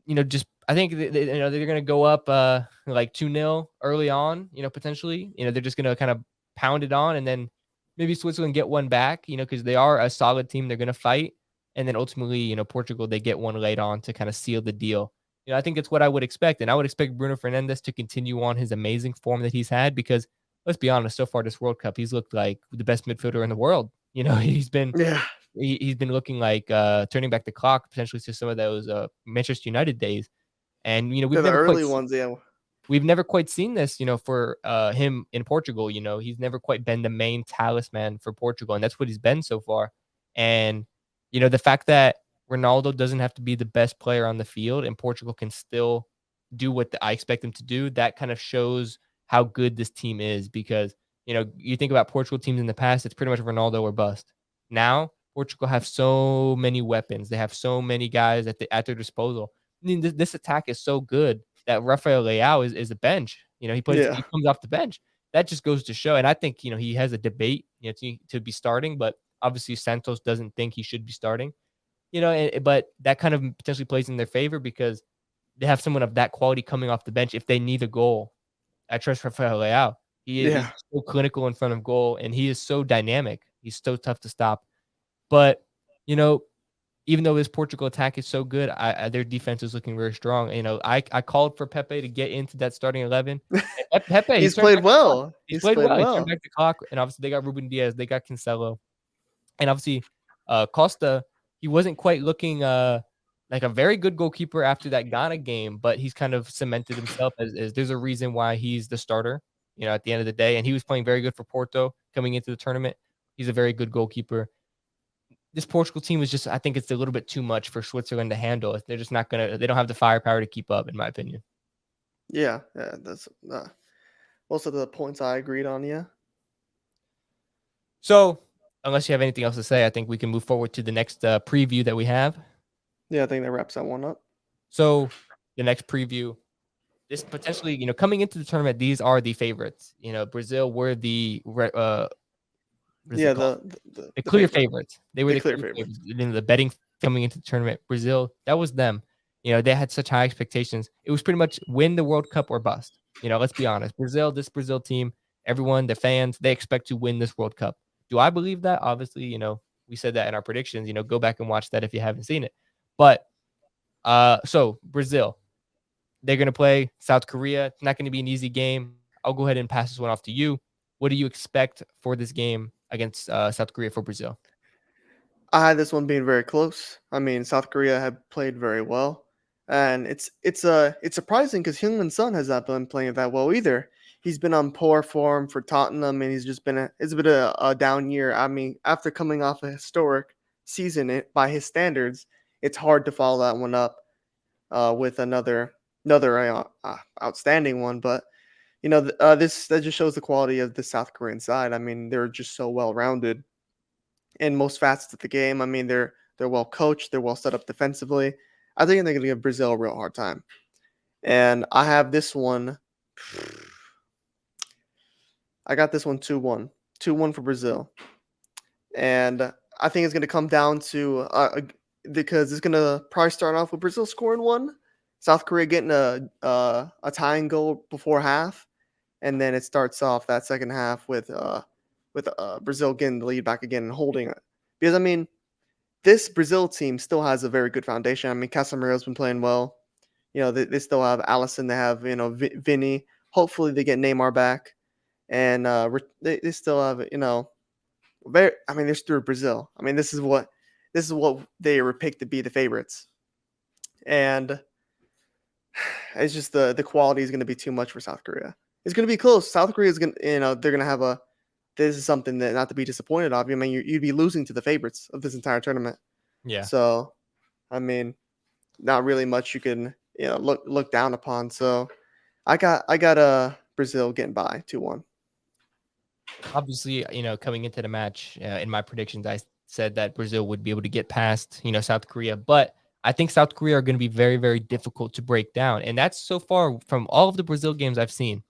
Speaker 1: you know, just I think they, they, you know they're going to go up uh like two 0 early on. You know, potentially. You know, they're just going to kind of pound it on, and then maybe Switzerland get one back. You know, because they are a solid team. They're going to fight, and then ultimately, you know, Portugal they get one late on to kind of seal the deal. You know, I think it's what I would expect, and I would expect Bruno Fernandes to continue on his amazing form that he's had because let's be honest, so far this World Cup, he's looked like the best midfielder in the world. You know, he's been
Speaker 2: Yeah.
Speaker 1: he, he's been looking like uh turning back the clock potentially to some of those uh Manchester United days. And you know, we've
Speaker 2: the
Speaker 1: never
Speaker 2: early
Speaker 1: quite,
Speaker 2: ones, yeah.
Speaker 1: we've never quite seen this, you know, for uh him in Portugal. You know, he's never quite been the main talisman for Portugal, and that's what he's been so far. And you know, the fact that Ronaldo doesn't have to be the best player on the field, and Portugal can still do what the, I expect them to do. That kind of shows how good this team is because you know you think about Portugal teams in the past, it's pretty much Ronaldo or bust. Now Portugal have so many weapons, they have so many guys at the, at their disposal. I mean, this, this attack is so good that Rafael Leao is, is a bench. You know, he plays,
Speaker 2: Yeah.
Speaker 1: he comes off the bench. That just goes to show. And I think you know he has a debate, you know, to, to be starting, but obviously Santos doesn't think he should be starting. You know, and, but that kind of potentially plays in their favor because they have someone of that quality coming off the bench if they need a goal. I trust Rafael Leao. He is
Speaker 2: Yeah.
Speaker 1: so clinical in front of goal, and he is so dynamic. He's so tough to stop. But you know, even though this Portugal attack is so good, I, I, their defense is looking very strong. You know, I, I called for Pepe to get into that starting eleven. Pepe,
Speaker 2: He's
Speaker 1: turned
Speaker 2: played
Speaker 1: back the clock.
Speaker 2: well.
Speaker 1: He's,
Speaker 2: He's
Speaker 1: played,
Speaker 2: played
Speaker 1: well. He
Speaker 2: well.
Speaker 1: turned back the clock, and obviously they got Ruben Dias, they got Cancelo, and obviously uh, Costa. He wasn't quite looking uh, like a very good goalkeeper after that Ghana game, but he's kind of cemented himself as, as there's a reason why he's the starter. You know, at the end of the day, and he was playing very good for Porto coming into the tournament. He's a very good goalkeeper. This Portugal team is just, I think it's a little bit too much for Switzerland to handle. They're just not gonna, they don't have the firepower to keep up, in my opinion.
Speaker 2: Yeah, yeah, that's uh, most of the points I agreed on. Yeah.
Speaker 1: So, unless you have anything else to say, I think we can move forward to the next uh, preview that we have.
Speaker 2: Yeah, I think that wraps that one up.
Speaker 1: So, the next preview, this potentially, you know, coming into the tournament, these are the favorites. You know, Brazil were the uh, what is it
Speaker 2: Yeah, the the,
Speaker 1: the clear
Speaker 2: favorite.
Speaker 1: favorites. They were
Speaker 2: The
Speaker 1: the,
Speaker 2: clear
Speaker 1: clear,
Speaker 2: favorites.
Speaker 1: favorites. In the betting coming into the tournament, Brazil, that was them. You know, they had such high expectations. It was pretty much win the World Cup or bust. You know, let's be honest. Brazil, this Brazil team, everyone, the fans, they expect to win this World Cup. Do I believe that? Obviously, you know, we said that in our predictions. You know, go back and watch that if you haven't seen it. But uh, so Brazil, they're gonna play South Korea. It's not gonna be an easy game. I'll go ahead and pass this one off to you. What do you expect for this game against uh, South Korea for Brazil?
Speaker 2: I had this one being very close. I mean, South Korea had played very well, and it's it's uh it's surprising because Heung-Min Son has not been playing that well either. He's been on poor form for Tottenham, and he's just been a it's been a, a down year. I mean, after coming off a historic season it, by his standards, it's hard to follow that one up uh, with another another uh, uh, outstanding one. But you know, th- uh, this that just shows the quality of the South Korean side. I mean, they're just so well rounded in most facets of the game. I mean, they're they're well coached, they're well set up defensively. I think they're going to give Brazil a real hard time. And I have this one. I got this one 2 1. 2 1 for Brazil. And I think it's going to come down to uh, uh, because it's going to probably start off with Brazil scoring one, South Korea getting a, uh, a tying goal before half. And then it starts off that second half with uh, with uh, Brazil getting the lead back again and holding it. Because I mean, this Brazil team still has a very good foundation. I mean, Casemiro's been playing well. You know, they, they still have Alisson. They have you know v- Vinny. Hopefully, they get Neymar back, and uh, they they still have you know, very. I mean, they're through Brazil. I mean, this is what this is what they were picked to be the favorites, and it's just the the quality is going to be too much for South Korea. It's going to be close. South Korea is going to you know they're going to have a this is something that not to be disappointed of. I mean, you, you'd be losing to the favorites of this entire tournament.
Speaker 1: Yeah.
Speaker 2: So, I mean, not really much you can you know look look down upon. So, I got I got uh Brazil getting by two one.
Speaker 1: Obviously, you know, coming into the match, uh, in my predictions, I said that Brazil would be able to get past, you know, South Korea, but I think South Korea are going to be very, very difficult to break down. And that's so far from all of the Brazil games I've seen.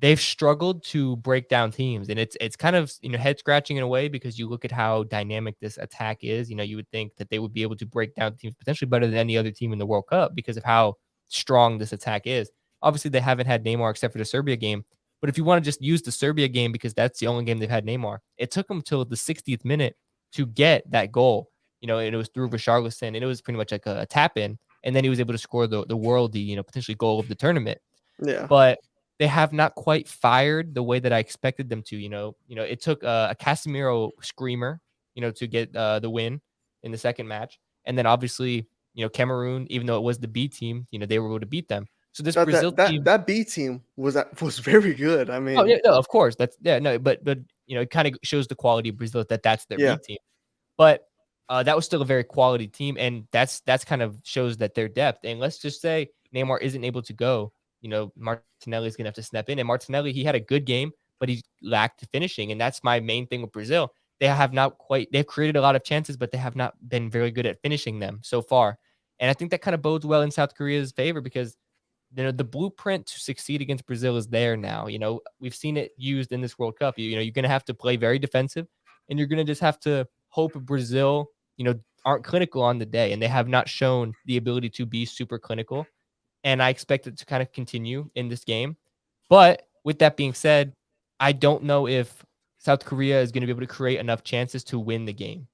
Speaker 1: they've struggled to break down teams. And it's it's kind of you know head scratching in a way because you look at how dynamic this attack is. You know you would think that they would be able to break down teams potentially better than any other team in the World Cup because of how strong this attack is. Obviously they haven't had Neymar except for the Serbia game but if you want to just use the Serbia game because that's the only game they've had Neymar it took them till the 60th minute to get that goal you know and it was through Richarlison and it was pretty much like a, a tap in and then he was able to score the the worldy you know potentially goal of the tournament
Speaker 2: Yeah.
Speaker 1: but they have not quite fired the way that I expected them to. You know, you know, it took uh, a Casemiro screamer, you know, to get uh, the win in the second match, and then obviously, you know, Cameroon, even though it was the B team, you know, they were able to beat them. So this
Speaker 2: That,
Speaker 1: Brazil
Speaker 2: that, that,
Speaker 1: team,
Speaker 2: that B team was that was very good. I mean,
Speaker 1: oh yeah, no, of course, that's yeah, no, but but you know, it kind of shows the quality of Brazil that that's their
Speaker 2: Yeah.
Speaker 1: B team, but. Uh, that was still a very quality team, and that's that's kind of shows that their depth. And let's just say Neymar isn't able to go, you know, Martinelli is going to have to step in. And Martinelli, he had a good game, but he lacked finishing. And that's my main thing with Brazil. They have not quite, they've created a lot of chances, but they have not been very good at finishing them so far. And I think that kind of bodes well in South Korea's favor because, you know, the blueprint to succeed against Brazil is there now. You know, we've seen it used in this World Cup. You, you know, you're going to have to play very defensive and you're going to just have to hope Brazil, you know, aren't clinical on the day. And they have not shown the ability to be super clinical and I expect it to kind of continue in this game. But with that being said, I don't know if South Korea is going to be able to create enough chances to win the game.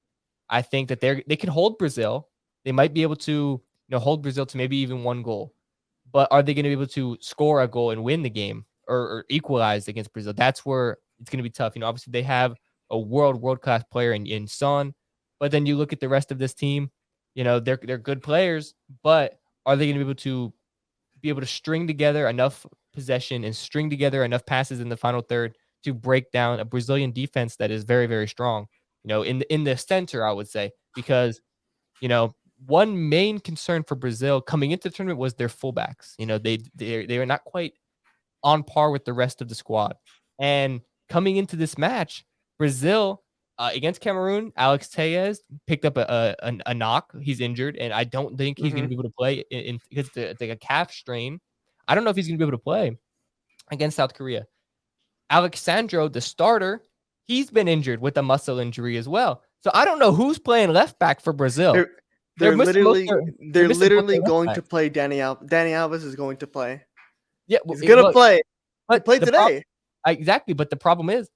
Speaker 1: I think that they're they can hold Brazil. They might be able to you know hold Brazil to maybe even one goal. But are they going to be able to score a goal and win the game or, or equalize against Brazil? That's where it's going to be tough. You know, obviously they have a world world class player in, in Son, but then you look at the rest of this team. You know, they're they're good players, but are they going to be able to be able to string together enough possession and string together enough passes in the final third to break down a Brazilian defense that is very very strong. You know, in the in the center, I would say because you know one main concern for Brazil coming into the tournament was their fullbacks. You know, they they they were not quite on par with the rest of the squad, and coming into this match, Brazil. Uh, against Cameroon, Alex Telles picked up a, a, a knock. He's injured, and I don't think he's going to be able to play in, because it's, like a calf strain. I don't know if he's going to be able to play against South Korea. Alex Sandro, the starter, he's been injured with a muscle injury as well. So I don't know who's playing left back for Brazil.
Speaker 2: They're,
Speaker 1: They're
Speaker 2: they're literally they're
Speaker 1: their
Speaker 2: literally going to play Dani Alves. Dani Alves is going to play.
Speaker 1: yeah, well,
Speaker 2: He's gonna play. He
Speaker 1: but
Speaker 2: played
Speaker 1: the
Speaker 2: today.
Speaker 1: Exactly, but the problem is,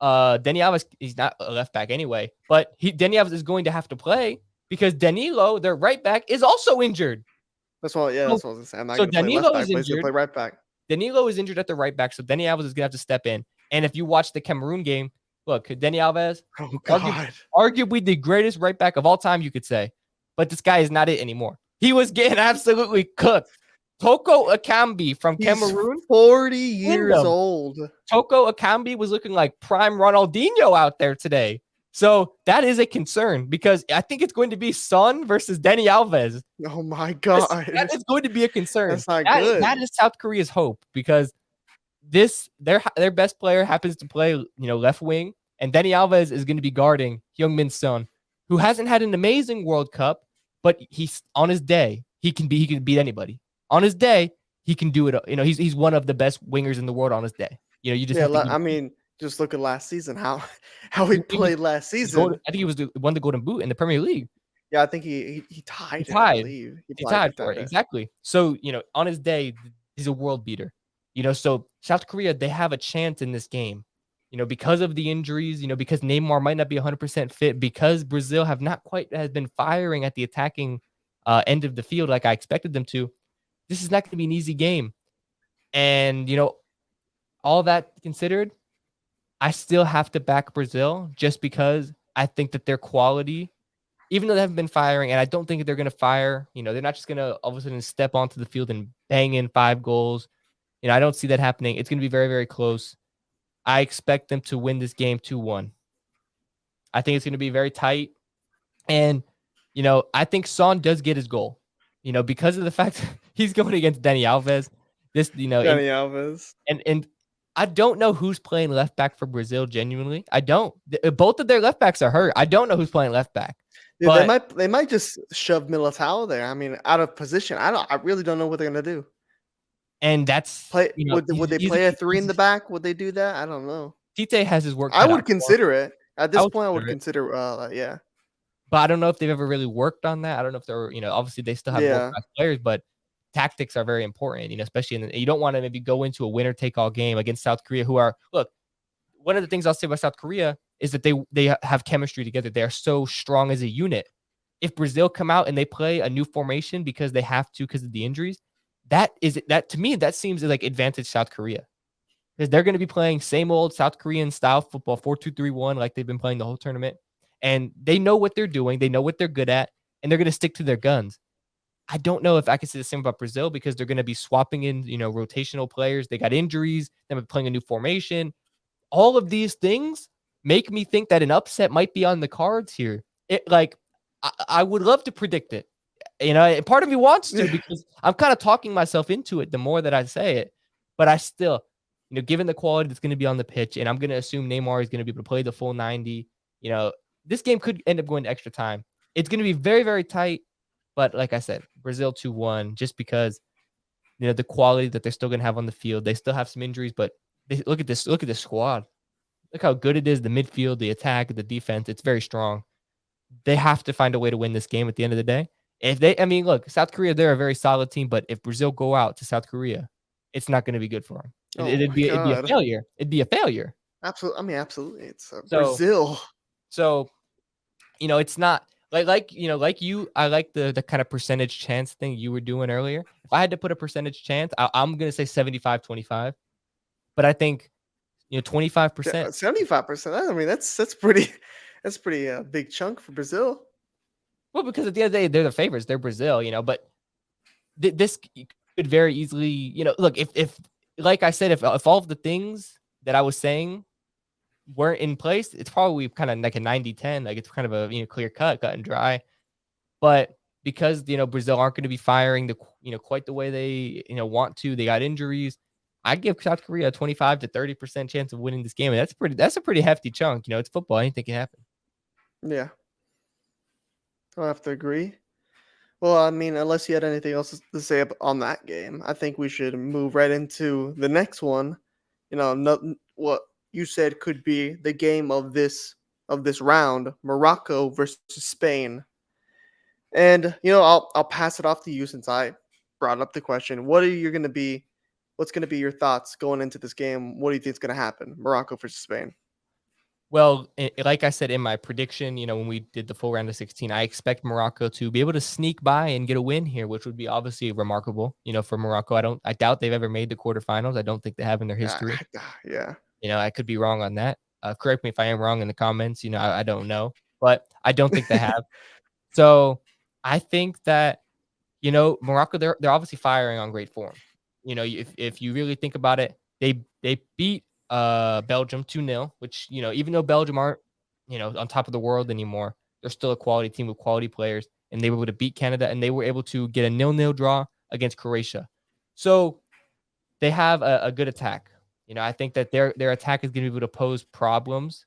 Speaker 1: uh, Dani Alves, he's not a left back anyway. But he Dani Alves is going to have to play because Danilo, their right back, is also injured.
Speaker 2: That's what. Yeah,
Speaker 1: So-
Speaker 2: that's what I was gonna say. I'm not
Speaker 1: so
Speaker 2: gonna play
Speaker 1: Danilo
Speaker 2: back.
Speaker 1: is
Speaker 2: gonna
Speaker 1: injured.
Speaker 2: play right back.
Speaker 1: Danilo is injured at the right back, so Dani Alves is gonna have to step in. And if you watch the Cameroon game, look, Dani Alves,
Speaker 2: Oh God.
Speaker 1: arguably the greatest right back of all time, you could say. But this guy is not it anymore. He was getting absolutely cooked. Toko Ekambi from
Speaker 2: He's
Speaker 1: Cameroon.
Speaker 2: forty years
Speaker 1: Kingdom.
Speaker 2: old.
Speaker 1: Toko Ekambi was looking like prime Ronaldinho out there today. So that is a concern because I think it's going to be Son versus Dani Alves.
Speaker 2: Oh my God.
Speaker 1: that is going to be a concern.
Speaker 2: That's not
Speaker 1: That is-
Speaker 2: good.
Speaker 1: that is South Korea's hope because this their their best player happens to play you know left wing, and Dani Alves is going to be guarding Heung-Min Son, who hasn't had an amazing World Cup, but he's on his day he can be he can beat anybody. On his day he can do it. You know he's he's one of the best wingers in the world on his day. You know you just
Speaker 2: yeah,
Speaker 1: have to
Speaker 2: la- I mean, just look at last season. How how he
Speaker 1: He- he-
Speaker 2: played last season.
Speaker 1: golden- I think he was the, won the Golden Boot in the Premier League.
Speaker 2: Yeah, I think he he, he tied. it, I
Speaker 1: tied.
Speaker 2: believe.
Speaker 1: He
Speaker 2: tied-
Speaker 1: tied for it
Speaker 2: tied
Speaker 1: exactly. So you know, on his day, he's a world beater. You know, so South Korea they have a chance in this game. You know, because of the injuries. You know, because Neymar might not be 100 percent fit. Because Brazil have not quite has been firing at the attacking uh, end of the field like I expected them to. This is not going to be an easy game. And you know, all that considered, I still have to back Brazil just because I think that their quality even though they haven't been firing, and I don't think they're going to fire, you know, they're not just going to all of a sudden step onto the field and bang in five goals. You know, I don't see that happening. It's going to be very, very close. I expect them to win this game 2 1. I think it's going to be very tight. And, you know, I think Son does get his goal, you know, because of the fact he's going against Dani Alves. This, you know, and-
Speaker 2: Dani Alves.
Speaker 1: and and I don't know who's playing left back for Brazil. Genuinely, I don't. Uh, both of their left backs are hurt. I don't know who's playing left back.
Speaker 2: Dude,
Speaker 1: But-
Speaker 2: they might they might just shove Militao there. I mean, out of position. I don't. I really don't know what they're gonna do.
Speaker 1: And that's
Speaker 2: Play
Speaker 1: you know,
Speaker 2: would would they play a three in the back? Would they do that? I don't know.
Speaker 1: Tite has his work.
Speaker 2: I would consider it. At this
Speaker 1: would
Speaker 2: point, I would
Speaker 1: consider
Speaker 2: consider. Uh, yeah.
Speaker 1: but I don't know if they've ever really worked on that. I don't know if they're you know obviously they still have
Speaker 2: Yeah.
Speaker 1: players, but tactics are very important. You know, especially in the, you don't want to maybe go into a winner take all game against South Korea, who are look. One of the things I'll say about South Korea is that they they have chemistry together. They are so strong as a unit. If Brazil come out and they play a new formation because they have to because of the injuries, that is that to me that seems like advantage South Korea. Because they're going to be playing same old South Korean style football 4-2-3-1 like they've been playing the whole tournament. And they know what they're doing they know what they're good at and they're going to stick to their guns. I don't know if I can say the same about Brazil because they're going to be swapping in you know rotational players. They got injuries they're playing a new formation. All of these things make me think that an upset might be on the cards here. It like I, I would love to predict it you know, part of me wants to because I'm kind of talking myself into it the more that I say it. But I still, you know, given the quality that's going to be on the pitch, and I'm going to assume Neymar is going to be able to play the full 90, you know, this game could end up going to extra time. It's going to be very, very tight. But like I said, Brazil 2 1, just because, you know, the quality that they're still going to have on the field. They still have some injuries, but they, look at this. Look at this squad. Look how good it is. The midfield, the attack, the defense. It's very strong. They have to find a way to win this game at the end of the day. If they, I mean, look, South Korea, they're a very solid team, but if Brazil go out to South Korea, it's not going to be good for them.
Speaker 2: Oh
Speaker 1: It, would be, it'd be a failure. It'd be a failure.
Speaker 2: Absolutely. I mean, absolutely. It's uh,
Speaker 1: So-
Speaker 2: Brazil.
Speaker 1: So, you know, it's not like like you know, like you. I like the the kind of percentage chance thing you were doing earlier. If I had to put a percentage chance, I, I'm going to say 75 25. But I think, you know, 25%.
Speaker 2: Seventy-five percent. I mean, that's that's pretty. That's pretty uh, big chunk for Brazil.
Speaker 1: Well, because at the end of the day, they're the favorites. They're Brazil, you know, but th- this could very easily, you know, look, if, if, like I said, if, if all of the things that I was saying weren't in place, it's probably kind of like a 90 10, like it's kind of a, you know, clear cut, cut and dry. But because, you know, Brazil aren't going to be firing the, you know, quite the way they, you know, want to, they got injuries. I'd give South Korea a 25 to 30% chance of winning this game. And that's pretty, that's a pretty hefty chunk. You know, it's football. Anything can happen.
Speaker 2: Yeah. I'll have to agree. Well, I mean, unless you had anything else to say on that game, I think we should move right into the next one. You know, no, what you said could be the game of this of this round: Morocco versus Spain. And you know, I'll I'll pass it off to you since I brought up the question. What are you going to be? What's going to be your thoughts going into this game? What do you think is going to happen? Morocco versus Spain.
Speaker 1: Well, like I said in my prediction, you know, when we did the full round of 16, I expect Morocco to be able to sneak by and get a win here, which would be obviously remarkable, you know, for Morocco. I don't, I doubt they've ever made the quarterfinals. I don't think they have in their history.
Speaker 2: Ah, yeah.
Speaker 1: You know, I could be wrong on that. Uh, correct me if I am wrong in the comments. You know, I, I don't know, but I don't think they have. so I think that, you know, Morocco, they're, they're obviously firing on great form. You know, if, if you really think about it, they, they beat uh Belgium 2-0, which, you know, even though Belgium aren't, you know, on top of the world anymore, they're still a quality team with quality players. And they were able to beat Canada and they were able to get a nil-nil draw against Croatia. So they have a, a good attack. You know, I think that their their attack is going to be able to pose problems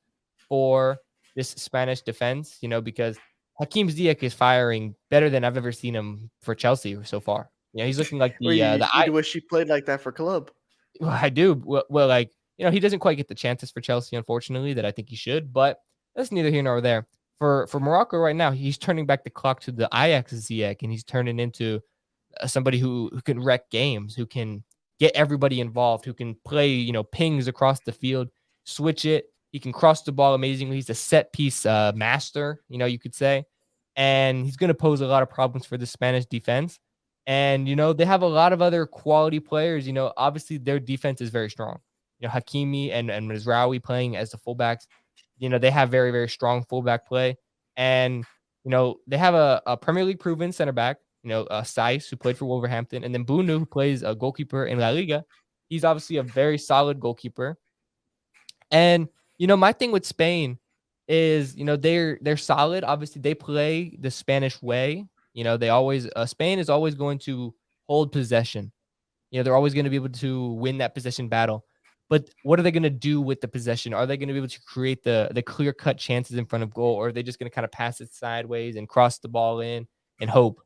Speaker 1: for this Spanish defense. You know, because Hakim Ziyech is firing better than I've ever seen him for Chelsea so far. You know, he's looking like
Speaker 2: Well,
Speaker 1: the
Speaker 2: you,
Speaker 1: uh, the
Speaker 2: you
Speaker 1: I,
Speaker 2: wish he played like that for club.
Speaker 1: well, I do. Well, well, like you know, he doesn't quite get the chances for Chelsea, unfortunately, that I think he should. But that's neither here nor there. For for Morocco right now, he's turning back the clock to the Ajax Ziyech, and he's turning into uh, somebody who who can wreck games, who can get everybody involved, who can play you know pings across the field, switch it. He can cross the ball amazingly. He's a set piece uh, master, you know, you could say, and he's going to pose a lot of problems for the Spanish defense. And you know they have a lot of other quality players. You know, obviously their defense is very strong. You know, Hakimi and and Mazraoui playing as the fullbacks. You know, they have very very strong fullback play, and you know they have a, a Premier League proven center back. You know, uh, Saiss who played for Wolverhampton, and then Bounou who plays a goalkeeper in La Liga. He's obviously a very solid goalkeeper. And you know, my thing with Spain is, you know, they're they're solid. Obviously, they play the Spanish way. You know, they always uh, Spain is always going to hold possession. You know, they're always going to be able to win that possession battle. But what are they going to do with the possession? Are they going to be able to create the the clear cut chances in front of goal, or are they just going to kind of pass it sideways and cross the ball in and hope?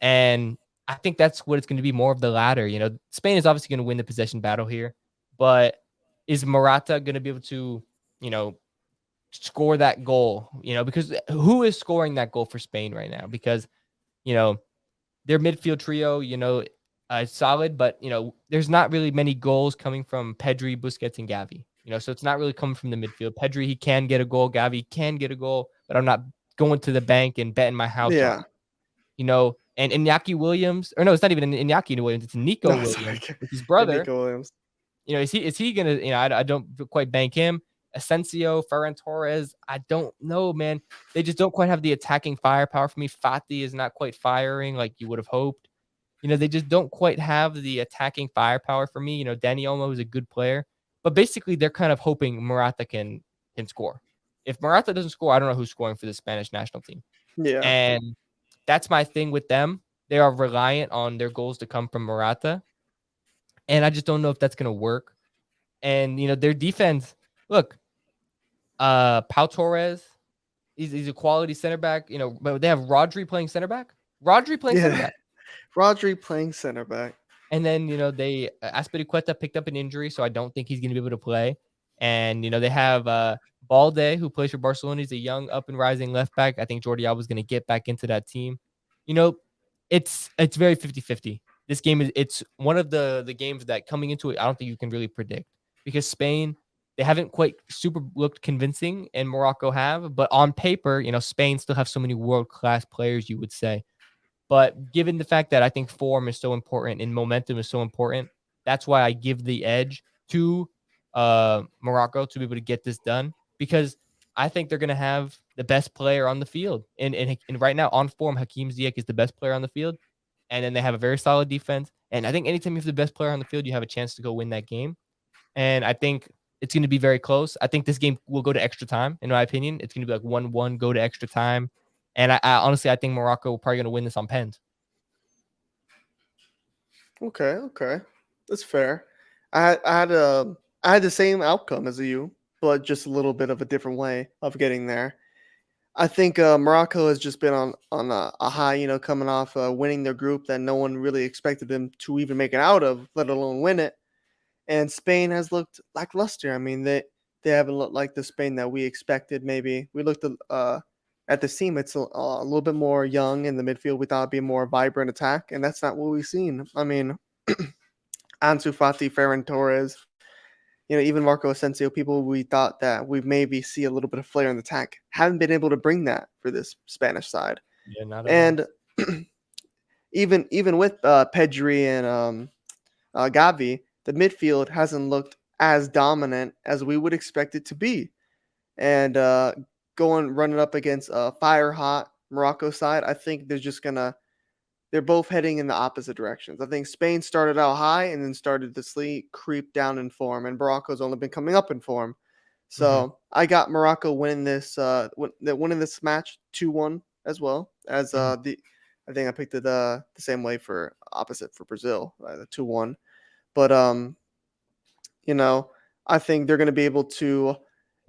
Speaker 1: And I think that's what it's going to be more of the latter. You know, Spain is obviously going to win the possession battle here, but is Morata going to be able to, you know, score that goal? You know, because who is scoring that goal for Spain right now? Because, you know, their midfield trio, you know, uh, solid, but you know, there's not really many goals coming from Pedri, Busquets, and Gavi. You know, so it's not really coming from the midfield. Pedri, he can get a goal. Gavi can get a goal, but I'm not going to the bank and betting my house.
Speaker 2: Yeah.
Speaker 1: You know, and Iñaki Williams, or no, it's not even Iñaki Williams. It's Nico
Speaker 2: No,
Speaker 1: Williams, his brother.
Speaker 2: Nico Williams.
Speaker 1: You know, is he is he gonna? You know, I, I don't quite bank him. Asensio, Ferran Torres, I don't know, man. They just don't quite have the attacking firepower for me. Fati is not quite firing like you would have hoped. You know, they just don't quite have the attacking firepower for me. You know, Dani Olmo is a good player, but basically they're kind of hoping Morata can can score. If Morata doesn't score, I don't know who's scoring for the Spanish national team.
Speaker 2: Yeah.
Speaker 1: And that's my thing with them. They are reliant on their goals to come from Morata. And I just don't know if that's going to work. And, you know, their defense, look, uh, Pau Torres, he's, he's a quality center back, you know, but they have Rodri playing center back. Rodri playing center back.
Speaker 2: Rodri playing center back.
Speaker 1: And then, you know, they uh, Azpilicueta picked up an injury, so I don't think he's going to be able to play. And, you know, they have uh Balde, who plays for Barcelona. He's a young up and rising left back. I think Jordi Alba is going to get back into that team. You know, it's it's very 50-50. This game is it's one of the the games that coming into it, I don't think you can really predict because Spain, they haven't quite super looked convincing and Morocco have, but on paper, you know, Spain still have so many world-class players, you would say. But given the fact that I think form is so important and momentum is so important, that's why I give the edge to uh, Morocco to be able to get this done because I think they're going to have the best player on the field. And, and, and right now, on form, Hakim Ziyech is the best player on the field. And then they have a very solid defense. And I think anytime you have the best player on the field, you have a chance to go win that game. And I think it's going to be very close. I think this game will go to extra time, in my opinion. It's going to be like 1 1, go to extra time. And I, I honestly, I think Morocco probably going to win this on pens.
Speaker 2: Okay, okay, that's fair. I I had a I had the same outcome as you, but just a little bit of a different way of getting there. I think uh, Morocco has just been on on a, a high, you know, coming off uh, winning their group that no one really expected them to even make it out of, let alone win it. And Spain has looked lackluster. I mean, they they haven't looked like the Spain that we expected. Maybe we looked uh, at the team; it's a, a little bit more young in the midfield. We thought it'd be a more vibrant attack, and that's not what we've seen. I mean, Ansu Fati, Ferran Torres, you know, even Marco Asensio, people we thought that we maybe see a little bit of flair in the attack, haven't been able to bring that for this Spanish side.
Speaker 1: Yeah, not
Speaker 2: And even even with uh, Pedri and um, uh, Gavi, the midfield hasn't looked as dominant as we would expect it to be. And uh, going running up against a fire hot Morocco side, I think they're just gonna they're both heading in the opposite directions. I think Spain started out high and then started to sleep, creep down in form, and Morocco's only been coming up in form. So I got Morocco winning this uh win- winning this match two one as well as uh the I think I picked it uh the same way for opposite for Brazil uh, the two one, but um you know I think they're going to be able to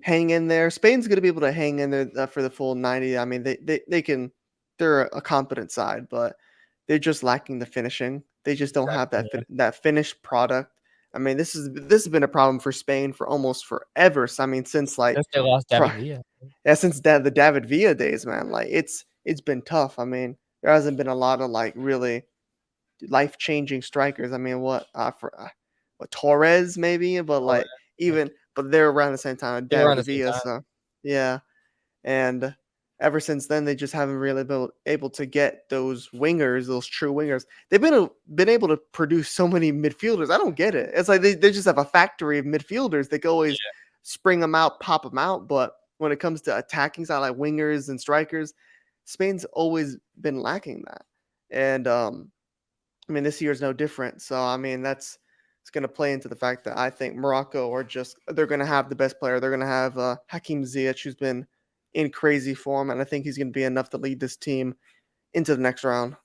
Speaker 2: hang in there. Spain's going to be able to hang in there uh, for the full ninety. I mean they they they can they're a competent side, but they're just lacking the finishing. They just don't have that that finished product. I mean, this is this has been a problem for Spain for almost forever. So, I mean, since like
Speaker 1: Since they lost David Villa.
Speaker 2: yeah, since da- the David Villa days, man. Like it's it's been tough. I mean, there hasn't been a lot of like really life changing strikers. I mean, what uh, for uh, what Torres maybe, but like even but they're around the same time.
Speaker 1: They were around the same
Speaker 2: Villa,
Speaker 1: time.
Speaker 2: so yeah, and ever since then they just haven't really been able to get those wingers, those true wingers. They've been a- been able to produce so many midfielders. I don't get it. It's like they, they just have a factory of midfielders. They can always spring them out, pop them out, but when it comes to attacking side like wingers and strikers, Spain's always been lacking that. And um I mean this year is no different. So I mean that's it's going to play into the fact that I think Morocco are just they're going to have the best player. They're going to have uh, Hakim Ziyech who's been in crazy form and I think he's going to be enough to lead this team into the next round.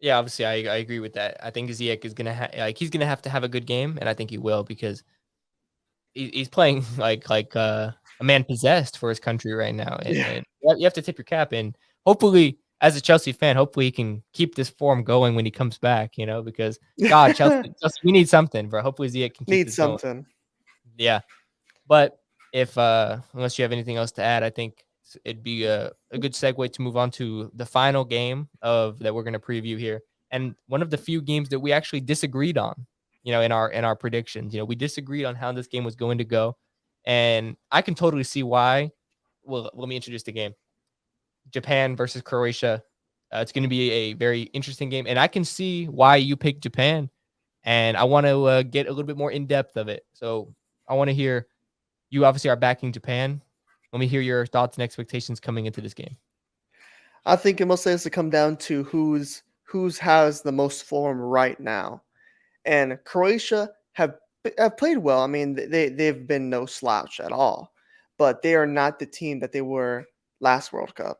Speaker 1: Yeah, obviously, I, I agree with that. I think Ziyech is gonna ha- like he's gonna have to have a good game, and I think he will because he, he's playing like like uh, a man possessed for his country right now. And,
Speaker 2: Yeah.
Speaker 1: and you have to tip your cap, and hopefully, as a Chelsea fan, hopefully he can keep this form going when he comes back. You know, because God, Chelsea, Chelsea we need something, bro. Hopefully Ziyech can keep
Speaker 2: Need
Speaker 1: this going.
Speaker 2: something.
Speaker 1: Yeah, but if uh unless you have anything else to add, I think it'd be a, a good segue to move on to the final game of that we're going to preview here, and one of the few games that we actually disagreed on. You know, in our in our predictions, you know, we disagreed on how this game was going to go, and I can totally see why. Well, let me introduce the game. Japan versus Croatia. Uh, it's going to be a very interesting game, and I can see why you picked Japan. And I want to uh, get a little bit more in depth of it. So I want to hear you obviously are backing Japan. Let me hear your thoughts and expectations coming into this game.
Speaker 2: I think it mostly has to come down to who's who's has the most form right now, and Croatia have have played well. I mean, they they've been no slouch at all, but they are not the team that they were last World Cup,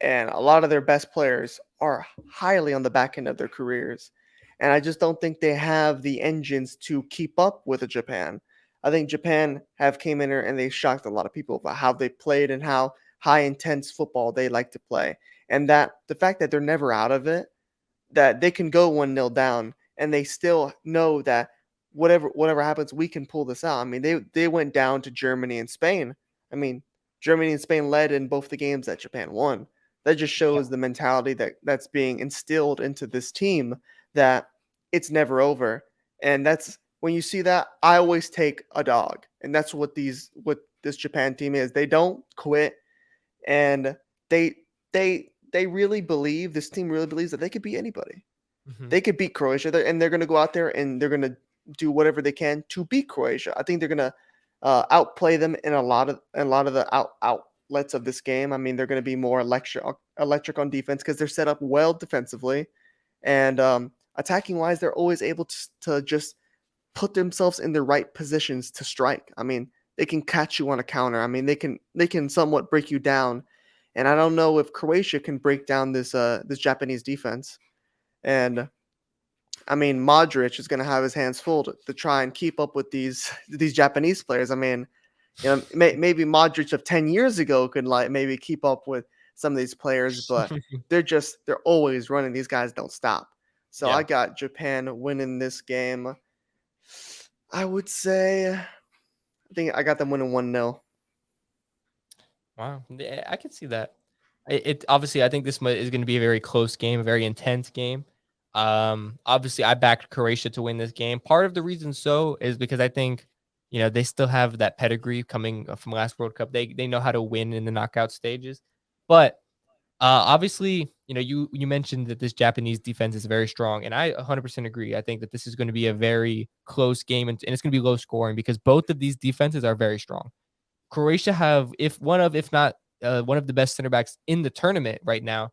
Speaker 2: and a lot of their best players are highly on the back end of their careers, and I just don't think they have the engines to keep up with Japan. I think Japan have came in here and they shocked a lot of people about how they played and how high intense football they like to play and that the fact that they're never out of it, that they can go one nil down and they still know that whatever whatever happens, we can pull this out. I mean, they they went down to Germany and Spain. I mean, Germany and Spain led in both the games that Japan won. That just shows the mentality that that's being instilled into this team that it's never over. And that's when you see that, I always take a dog. And that's what these what this Japan team is. They don't quit and they they they really believe this team really believes that they could beat anybody.
Speaker 1: Mhm.
Speaker 2: They could beat Croatia, and they're going to go out there and they're going to do whatever they can to beat Croatia. I think they're going to uh, outplay them in a lot of in a lot of the out out outlets of this game. I mean, they're going to be more electric electric on defense because they're set up well defensively, and um, attacking wise, they're always able to, to just put themselves in the right positions to strike. I mean, they can catch you on a counter. I mean, they can they can somewhat break you down. And I don't know if Croatia can break down this uh this Japanese defense. And I mean, Modric is going to have his hands full to, to try and keep up with these these Japanese players. I mean, you know, may, maybe Modric of 10 years ago could like maybe keep up with some of these players, but they're just they're always running. These guys don't stop. So
Speaker 1: Yeah.
Speaker 2: I got Japan winning this game. I would say I think I got them winning 1-0.
Speaker 1: Wow, I can see that. It, it obviously, I think this is going to be a very close game, a very intense game. Um, obviously, I backed Croatia to win this game. Part of the reason so is because I think, you know, they still have that pedigree coming uh, from last World Cup. They they know how to win in the knockout stages. But uh, obviously, you know, you you mentioned that this Japanese defense is very strong, and I 100% agree. I think that this is going to be a very close game, and, and it's going to be low scoring because both of these defenses are very strong. Croatia have, if one of, if not uh, one of the best center backs in the tournament right now.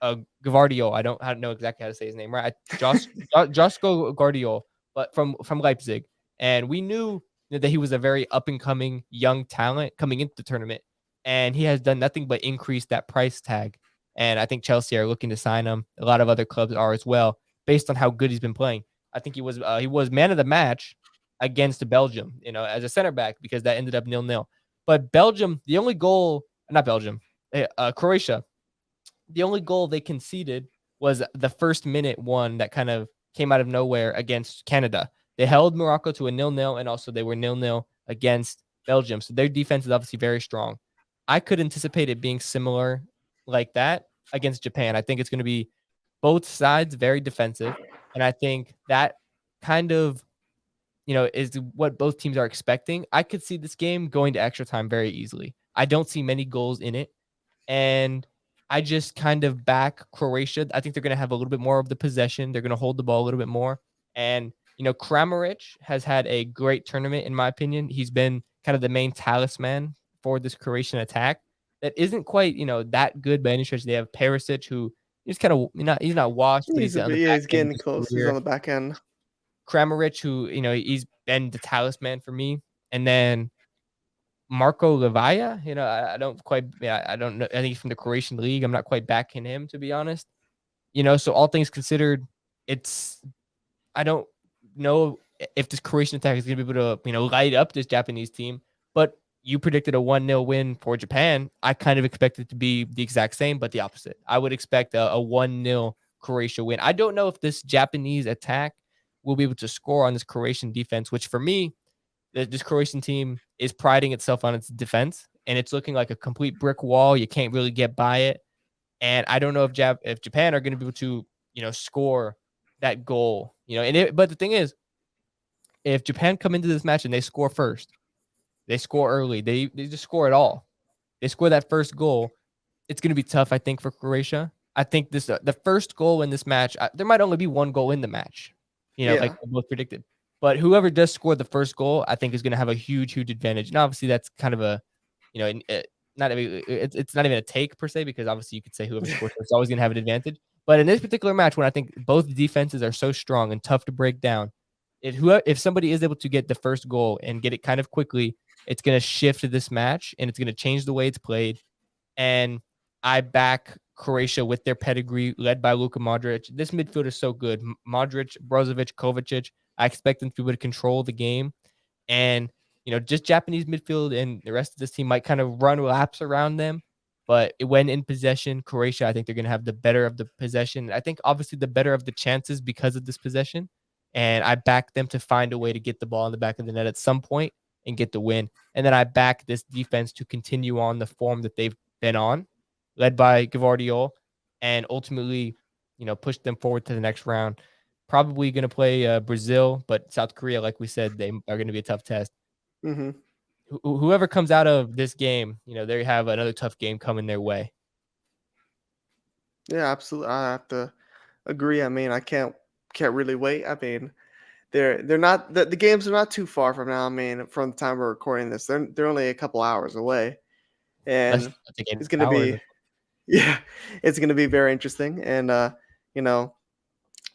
Speaker 1: Uh, Gavardio, I don't, I don't know exactly how to say his name, right? I- Jos, Josko Gvardiol, but from from Leipzig, and we knew that he was a very up and coming young talent coming into the tournament, and he has done nothing but increase that price tag. And I think Chelsea are looking to sign him. A lot of other clubs are as well, based on how good he's been playing. I think he was uh, he was man of the match against Belgium, you know, as a center back because that ended up nil nil. But Belgium, the only goal, not Belgium, eh, uh, Croatia, the only goal they conceded was the first minute one that kind of came out of nowhere against Canada. They held Morocco to a nil nil, and also they were nil nil against Belgium. So their defense is obviously very strong. I could anticipate it being similar like that against Japan. I think it's going to be both sides very defensive, and I think that kind of you know, is what both teams are expecting. I could see this game going to extra time very easily. I don't see many goals in it. And I just kind of back Croatia. I think they're going to have a little bit more of the possession. They're going to hold the ball a little bit more. And, you know, Kramaric has had a great tournament, in my opinion. He's been kind of the main talisman for this Croatian attack that isn't quite, you know, that good by any stretch. They have Perisic, who he's kind of not, he's not washed, but
Speaker 2: He's,
Speaker 1: he's,
Speaker 2: a
Speaker 1: on the
Speaker 2: yeah, he's getting close. He's on the back end.
Speaker 1: Kramaric, who you know he's been the talisman for me, and then Marko Livaja. You know, I, I don't quite, yeah, I don't know. I think he's from the Croatian league. I'm not quite backing him to be honest. You know, so all things considered, it's I don't know if this Croatian attack is going to be able to you know light up this Japanese team, but you predicted a 1 0 win for Japan. I kind of expect it to be the exact same, but the opposite. I would expect a, a 1 0 Croatia win. I don't know if this Japanese attack will be able to score on this Croatian defense, which for me, this Croatian team is priding itself on its defense and it's looking like a complete brick wall. You can't really get by it. And I don't know if Jap- if Japan are going to be able to, you know, score that goal, you know. And it, but the thing is, if Japan come into this match and they score first, they score early, they they just score it all. They score that first goal. It's going to be tough, I think, for Croatia. I think this uh, the first goal in this match. Uh, there might only be one goal in the match, you know, yeah. like both predicted. But whoever does score the first goal, I think is going to have a huge, huge advantage. And obviously, that's kind of a, you know, it, uh, not it's it's not even a take per se because obviously you could say whoever scores is always going to have an advantage. But in this particular match, when I think both defenses are so strong and tough to break down, if who if somebody is able to get the first goal and get it kind of quickly, it's going to shift this match and it's going to change the way it's played. And I back Croatia with their pedigree, led by Luka Modric. This midfield is so good. Modric, Brozovic, Kovacic. I expect them to be able to control the game. And, you know, just Japanese midfield and the rest of this team might kind of run laps around them. But when in possession, Croatia, I think they're going to have the better of the possession. I think obviously the better of the chances because of this possession. And I back them to find a way to get the ball in the back of the net at some point and get the win. And then I back this defense to continue on the form that they've been on, led by Gvardiol, and ultimately, you know, push them forward to the next round. Probably going to play uh, Brazil, but South Korea, like we said, they are going to be a tough test.
Speaker 2: Mm-hmm.
Speaker 1: Wh- whoever comes out of this game, you know, they have another tough game coming their way.
Speaker 2: Yeah, absolutely. I have to agree. I mean, I can't can't really wait. I mean, they're they're not the, the games are not too far from now. I mean, from the time we're recording this, they're they're only a couple hours away, and it's going to be yeah, it's going to be very interesting. And uh, you know,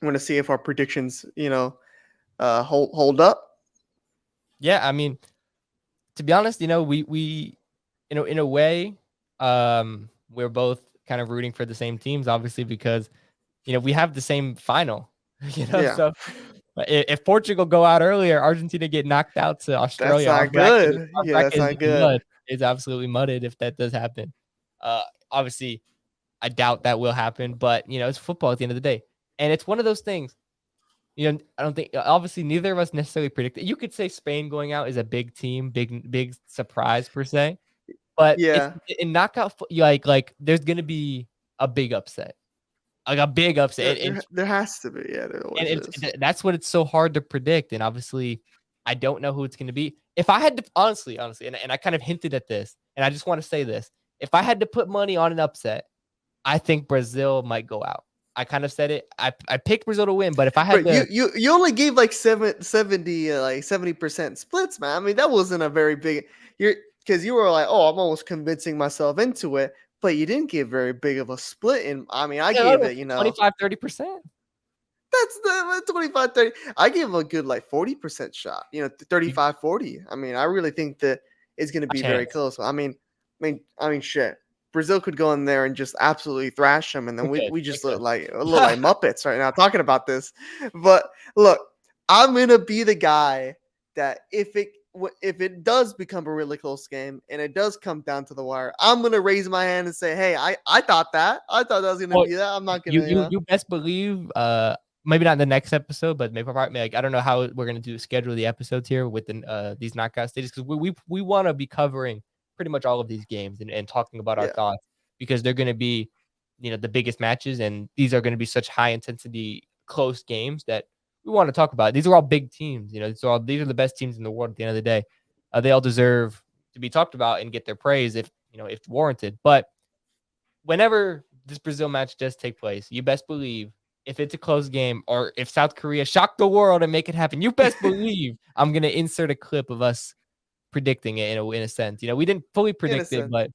Speaker 2: I'm going to see if our predictions, you know, uh, hold hold up.
Speaker 1: Yeah, I mean, to be honest, you know, we we, you know, in a way, um, we're both kind of rooting for the same teams, obviously, because you know we have the same final. You know, yeah. so if Portugal go out earlier, Argentina get knocked out to Australia.
Speaker 2: That's not good. yeah, that's not good.
Speaker 1: Mud. It's absolutely mudded if that does happen. Uh, obviously, I doubt that will happen, but you know, it's football at the end of the day, and it's one of those things. You know, I don't think uh, obviously neither of us necessarily predicted. You could say Spain going out is a big team, big big surprise per se, but
Speaker 2: yeah,
Speaker 1: in knockout, like like there's gonna be a big upset like a big upset.
Speaker 2: There, there, there has to be, yeah.
Speaker 1: and that's what it's so hard to predict. And obviously, I don't know who it's going to be. If I had to, honestly, honestly, and, and I kind of hinted at this, and I just want to say this: if I had to put money on an upset, I think Brazil might go out. I kind of said it. I, I picked Brazil to win, but if I had
Speaker 2: to, you, you you only gave like seven, 70 uh, like 70% splits, man. I mean, that wasn't a very big you're because you were like, oh, I'm almost convincing myself into it but you didn't give very big of a split. And I mean, I yeah, gave it, you know,
Speaker 1: 25, 30%.
Speaker 2: That's the 25, 30. I gave a good like 40% shot, you know, 35, 40. I mean, I really think that it's going to be very close. I mean, I mean, I mean, shit. Brazil could go in there and just absolutely thrash them, and then we, we just look like look like Muppets right now talking about this. But look, I'm gonna be the guy that if it if it does become a really close game and it does come down to the wire, I'm gonna raise my hand and say, "Hey, I I thought that. I thought that was gonna well, be that. I'm not gonna."
Speaker 1: You you, you best believe. Uh, maybe not in the next episode, but maybe probably like I don't know how we're gonna do schedule the episodes here with the, uh these knockout stages because we we we want to be covering pretty much all of these games and, and talking about our yeah. thoughts because they're gonna be you know the biggest matches and these are gonna be such high intensity close games that we want to talk about. These are all big teams. You know, so all these are the best teams in the world. At the end of the day, uh, they all deserve to be talked about and get their praise if you know if warranted. But whenever this Brazil match does take place, you best believe if it's a close game or if South Korea shock the world and make it happen, you best believe I'm gonna insert a clip of us predicting it in a in a sense. You know, we didn't fully predict it, but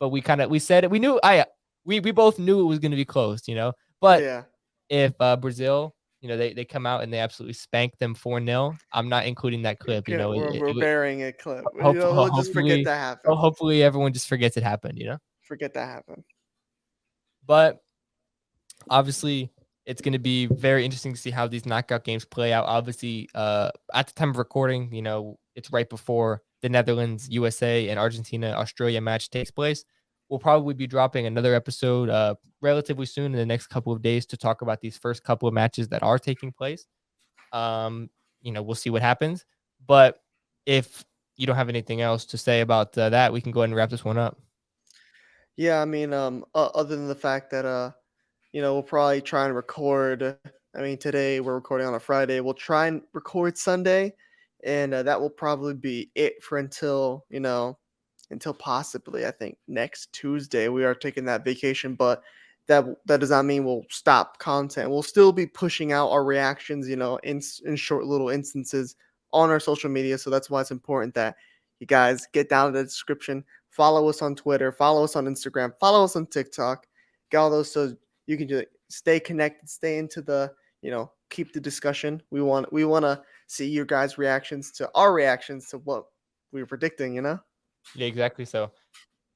Speaker 1: but we kind of we said it. We knew I we we both knew it was gonna be close. You know, but
Speaker 2: yeah.
Speaker 1: if uh, Brazil you know, they, they come out and they absolutely spank them 4 0. I'm not including that clip. You know,
Speaker 2: we're, it, we're it, burying a clip. Hope, know, we'll just forget that happened.
Speaker 1: Hopefully, everyone just forgets it happened, you know?
Speaker 2: Forget that happened.
Speaker 1: But obviously, it's going to be very interesting to see how these knockout games play out. Obviously, uh, at the time of recording, you know, it's right before the Netherlands, USA, and Argentina Australia match takes place. We'll probably be dropping another episode uh, relatively soon in the next couple of days to talk about these first couple of matches that are taking place. Um, you know, we'll see what happens. But if you don't have anything else to say about uh, that, we can go ahead and wrap this one up.
Speaker 2: Yeah, I mean, um, uh, other than the fact that uh, you know, we'll probably try and record. I mean, today we're recording on a Friday. We'll try and record Sunday, and uh, that will probably be it for until you know, until possibly I think next Tuesday. We are taking that vacation, but that that does not mean we'll stop content. We'll still be pushing out our reactions, you know, in in short little instances on our social media. So that's why it's important that you guys get down in the description, follow us on Twitter, follow us on Instagram, follow us on TikTok, get all those so you can just stay connected, stay into the, you know, keep the discussion. We want we want to see your guys' reactions to our reactions to what we were predicting, you know?
Speaker 1: Yeah, exactly. So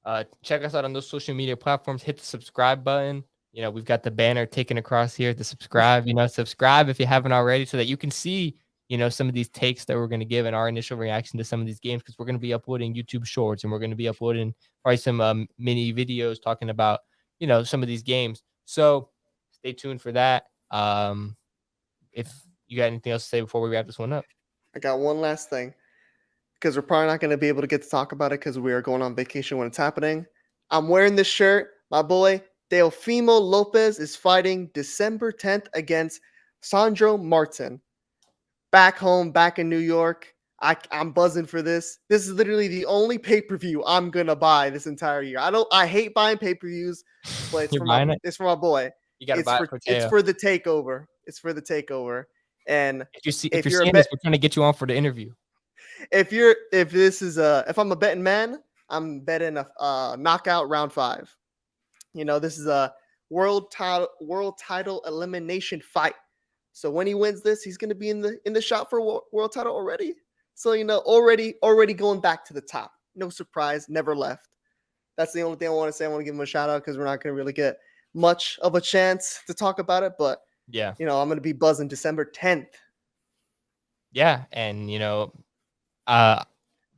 Speaker 1: uh, check us out on those social media platforms. Hit the subscribe button. You know, we've got the banner taken across here to subscribe. You know, subscribe if you haven't already so that you can see, you know, some of these takes that we're going to give and our initial reaction to some of these games because we're going to be uploading YouTube shorts and we're going to be uploading probably some um, mini videos talking about, you know, some of these games. So stay tuned for that. Um, if you got anything else to say before we wrap this one up,
Speaker 2: I got one last thing because we're probably not going to be able to get to talk about it because we are going on vacation when it's happening. I'm wearing this shirt. My boy Teofimo Lopez is fighting December 10th against Sandor Martin. Back home, back in New York. I, I'm buzzing for this. This is literally the only pay per view I'm gonna buy this entire year. I don't. I hate buying pay per views, but it's
Speaker 1: You're
Speaker 2: for my.
Speaker 1: it?
Speaker 2: It's for my boy.
Speaker 1: you got to
Speaker 2: It's
Speaker 1: buy
Speaker 2: for,
Speaker 1: it for
Speaker 2: it's for the takeover. It's for the takeover. And
Speaker 1: If you see,
Speaker 2: if
Speaker 1: if,
Speaker 2: you're
Speaker 1: you're seeing
Speaker 2: bet-
Speaker 1: this, we're trying to get you on for the interview.
Speaker 2: if you're if this is a if I'm a betting man, I'm betting a uh, knockout round five. You know, this is a world title world title elimination fight. So when he wins this, he's going to be in the in the shot for wo- world title already. So you know, already already going back to the top. No surprise, never left. That's the only thing I want to say. I want to give him a shout out because we're not going to really get much of a chance to talk about it. But
Speaker 1: Yeah.
Speaker 2: you know, I'm going to be buzzing December 10th.
Speaker 1: Yeah, and you know, uh,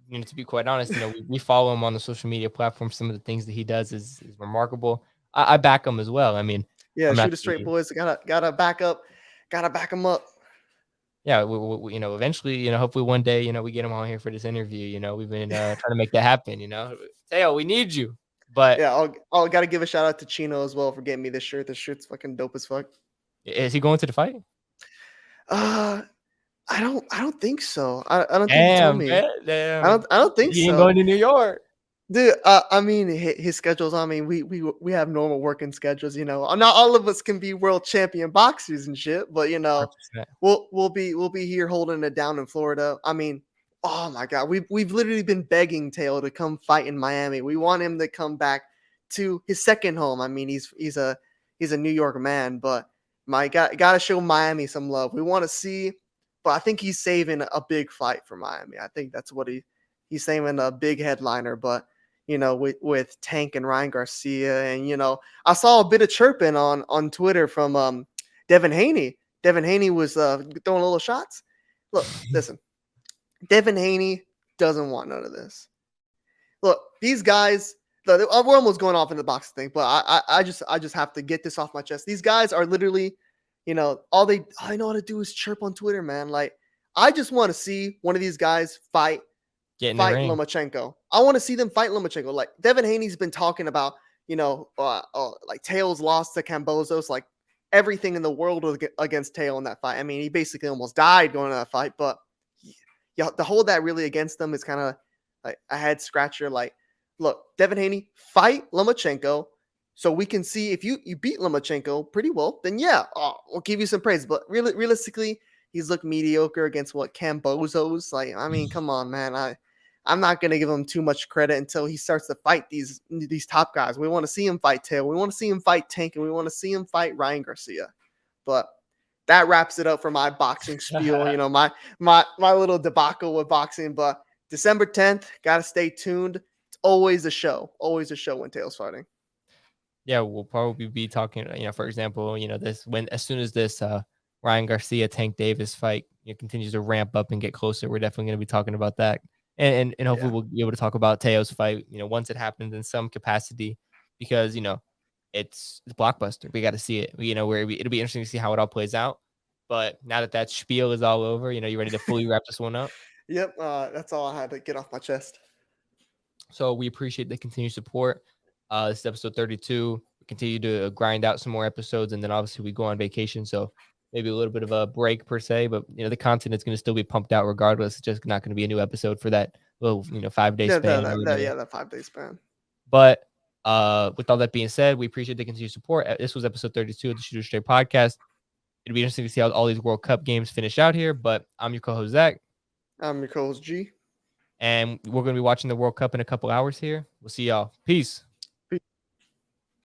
Speaker 1: you know, to be quite honest, you know, we, we follow him on the social media platform. Some of the things that he does is is remarkable. I, I back him as well. I mean,
Speaker 2: Yeah,
Speaker 1: I'm
Speaker 2: shoot a straight, boys. Gotta gotta back up. Gotta back him up.
Speaker 1: yeah, we, we, we- you know, eventually, you know, hopefully one day, you know, we get him on here for this interview. You know, we've been uh, trying to make that happen. You know, Teo, we need you. But
Speaker 2: Yeah, I'll I'll gotta give a shout out to Chino as well for getting me this shirt. This shirt's fucking dope as fuck.
Speaker 1: Is he going to the fight?
Speaker 2: Uh I don't I don't think so. I, I don't think
Speaker 1: Damn,
Speaker 2: me.
Speaker 1: man, damn.
Speaker 2: I don't I don't think so.
Speaker 1: he ain't going to New York.
Speaker 2: Dude, uh, I mean his, his schedules. I mean, we we we have normal working schedules. You know, not all of us can be world champion boxers and shit, but you know,
Speaker 1: 100%.
Speaker 2: we'll we'll be we'll be here holding it down in Florida. I mean, oh my god, we've we've literally been begging Taylor to come fight in Miami. We want him to come back to his second home. I mean, he's he's a he's a New York man, but my got got to show Miami some love. We want to see, but I think he's saving a big fight for Miami. I think that's what he he's saving a big headliner, but. You know, with, with Tank and Ryan Garcia, and you know, I saw a bit of chirping on on Twitter from um Devin Haney. Devin Haney was uh, throwing little shots. Look, listen, Devin Haney doesn't want none of this. Look, these guys, the, the- we're almost going off in the box thing, but I, I, I just, I just have to get this off my chest. These guys are literally, you know, all they, all they know how to do is chirp on Twitter, man. Like, I just want to see one of these guys fight fight. Lomachenko. I want to see them fight Lomachenko. Like Devin Haney's been talking about, you know, uh, uh, like Teo's lost to Kambosos, like everything in the world was against Teo in that fight. I mean, he basically almost died going to that fight, but yeah, to hold that really against them is kind of like a head scratcher. Like, look, Devin Haney, fight Lomachenko. So we can see if you you beat Lomachenko pretty well, then yeah, oh, we'll give you some praise. But really, realistically, he's looked mediocre against what Kambosos. Like, I mean, mm. come on, man. I I'm not gonna give him too much credit until he starts to fight these these top guys. We want to see him fight Teo. We want to see him fight Tank, and we want to see him fight Ryan Garcia. But that wraps it up for my boxing spiel. you know, my my my little debacle with boxing. But December 10th, gotta stay tuned. It's always a show. Always a show when Teo's fighting.
Speaker 1: yeah, we'll probably be talking. You know, for example, you know, this when as soon as this uh Ryan Garcia Tank Davis fight you know, continues to ramp up and get closer, we're definitely going to be talking about that and and, and hopefully
Speaker 2: Yeah.
Speaker 1: we'll be able to talk about Teo's fight. You know, once it happens in some capacity, because you know it's it's blockbuster. We got to see it. You know, where it'll be interesting to see how it all plays out. But now that that spiel is all over, you know, you ready to fully wrap this one up.
Speaker 2: Yep, uh, that's all I had to get off my chest.
Speaker 1: So we appreciate the continued support. Uh, this is episode 32. We continue to grind out some more episodes, and then obviously we go on vacation. So maybe a little bit of a break per se, but you know the content is going to still be pumped out regardless. It's just not going to be a new episode for that little you know five day
Speaker 2: Yeah,
Speaker 1: span.
Speaker 2: that, that, yeah, that five day span.
Speaker 1: But uh, with all that being said, we appreciate the continued support. Uh, This was episode 32 of the Shoot it Straight podcast. It'll be interesting to see how all these World Cup games finish out here. But I'm your co-host Zach,
Speaker 2: I'm your co-host G.
Speaker 1: and we're going to be watching the World Cup in a couple hours here. We'll see y'all. Peace.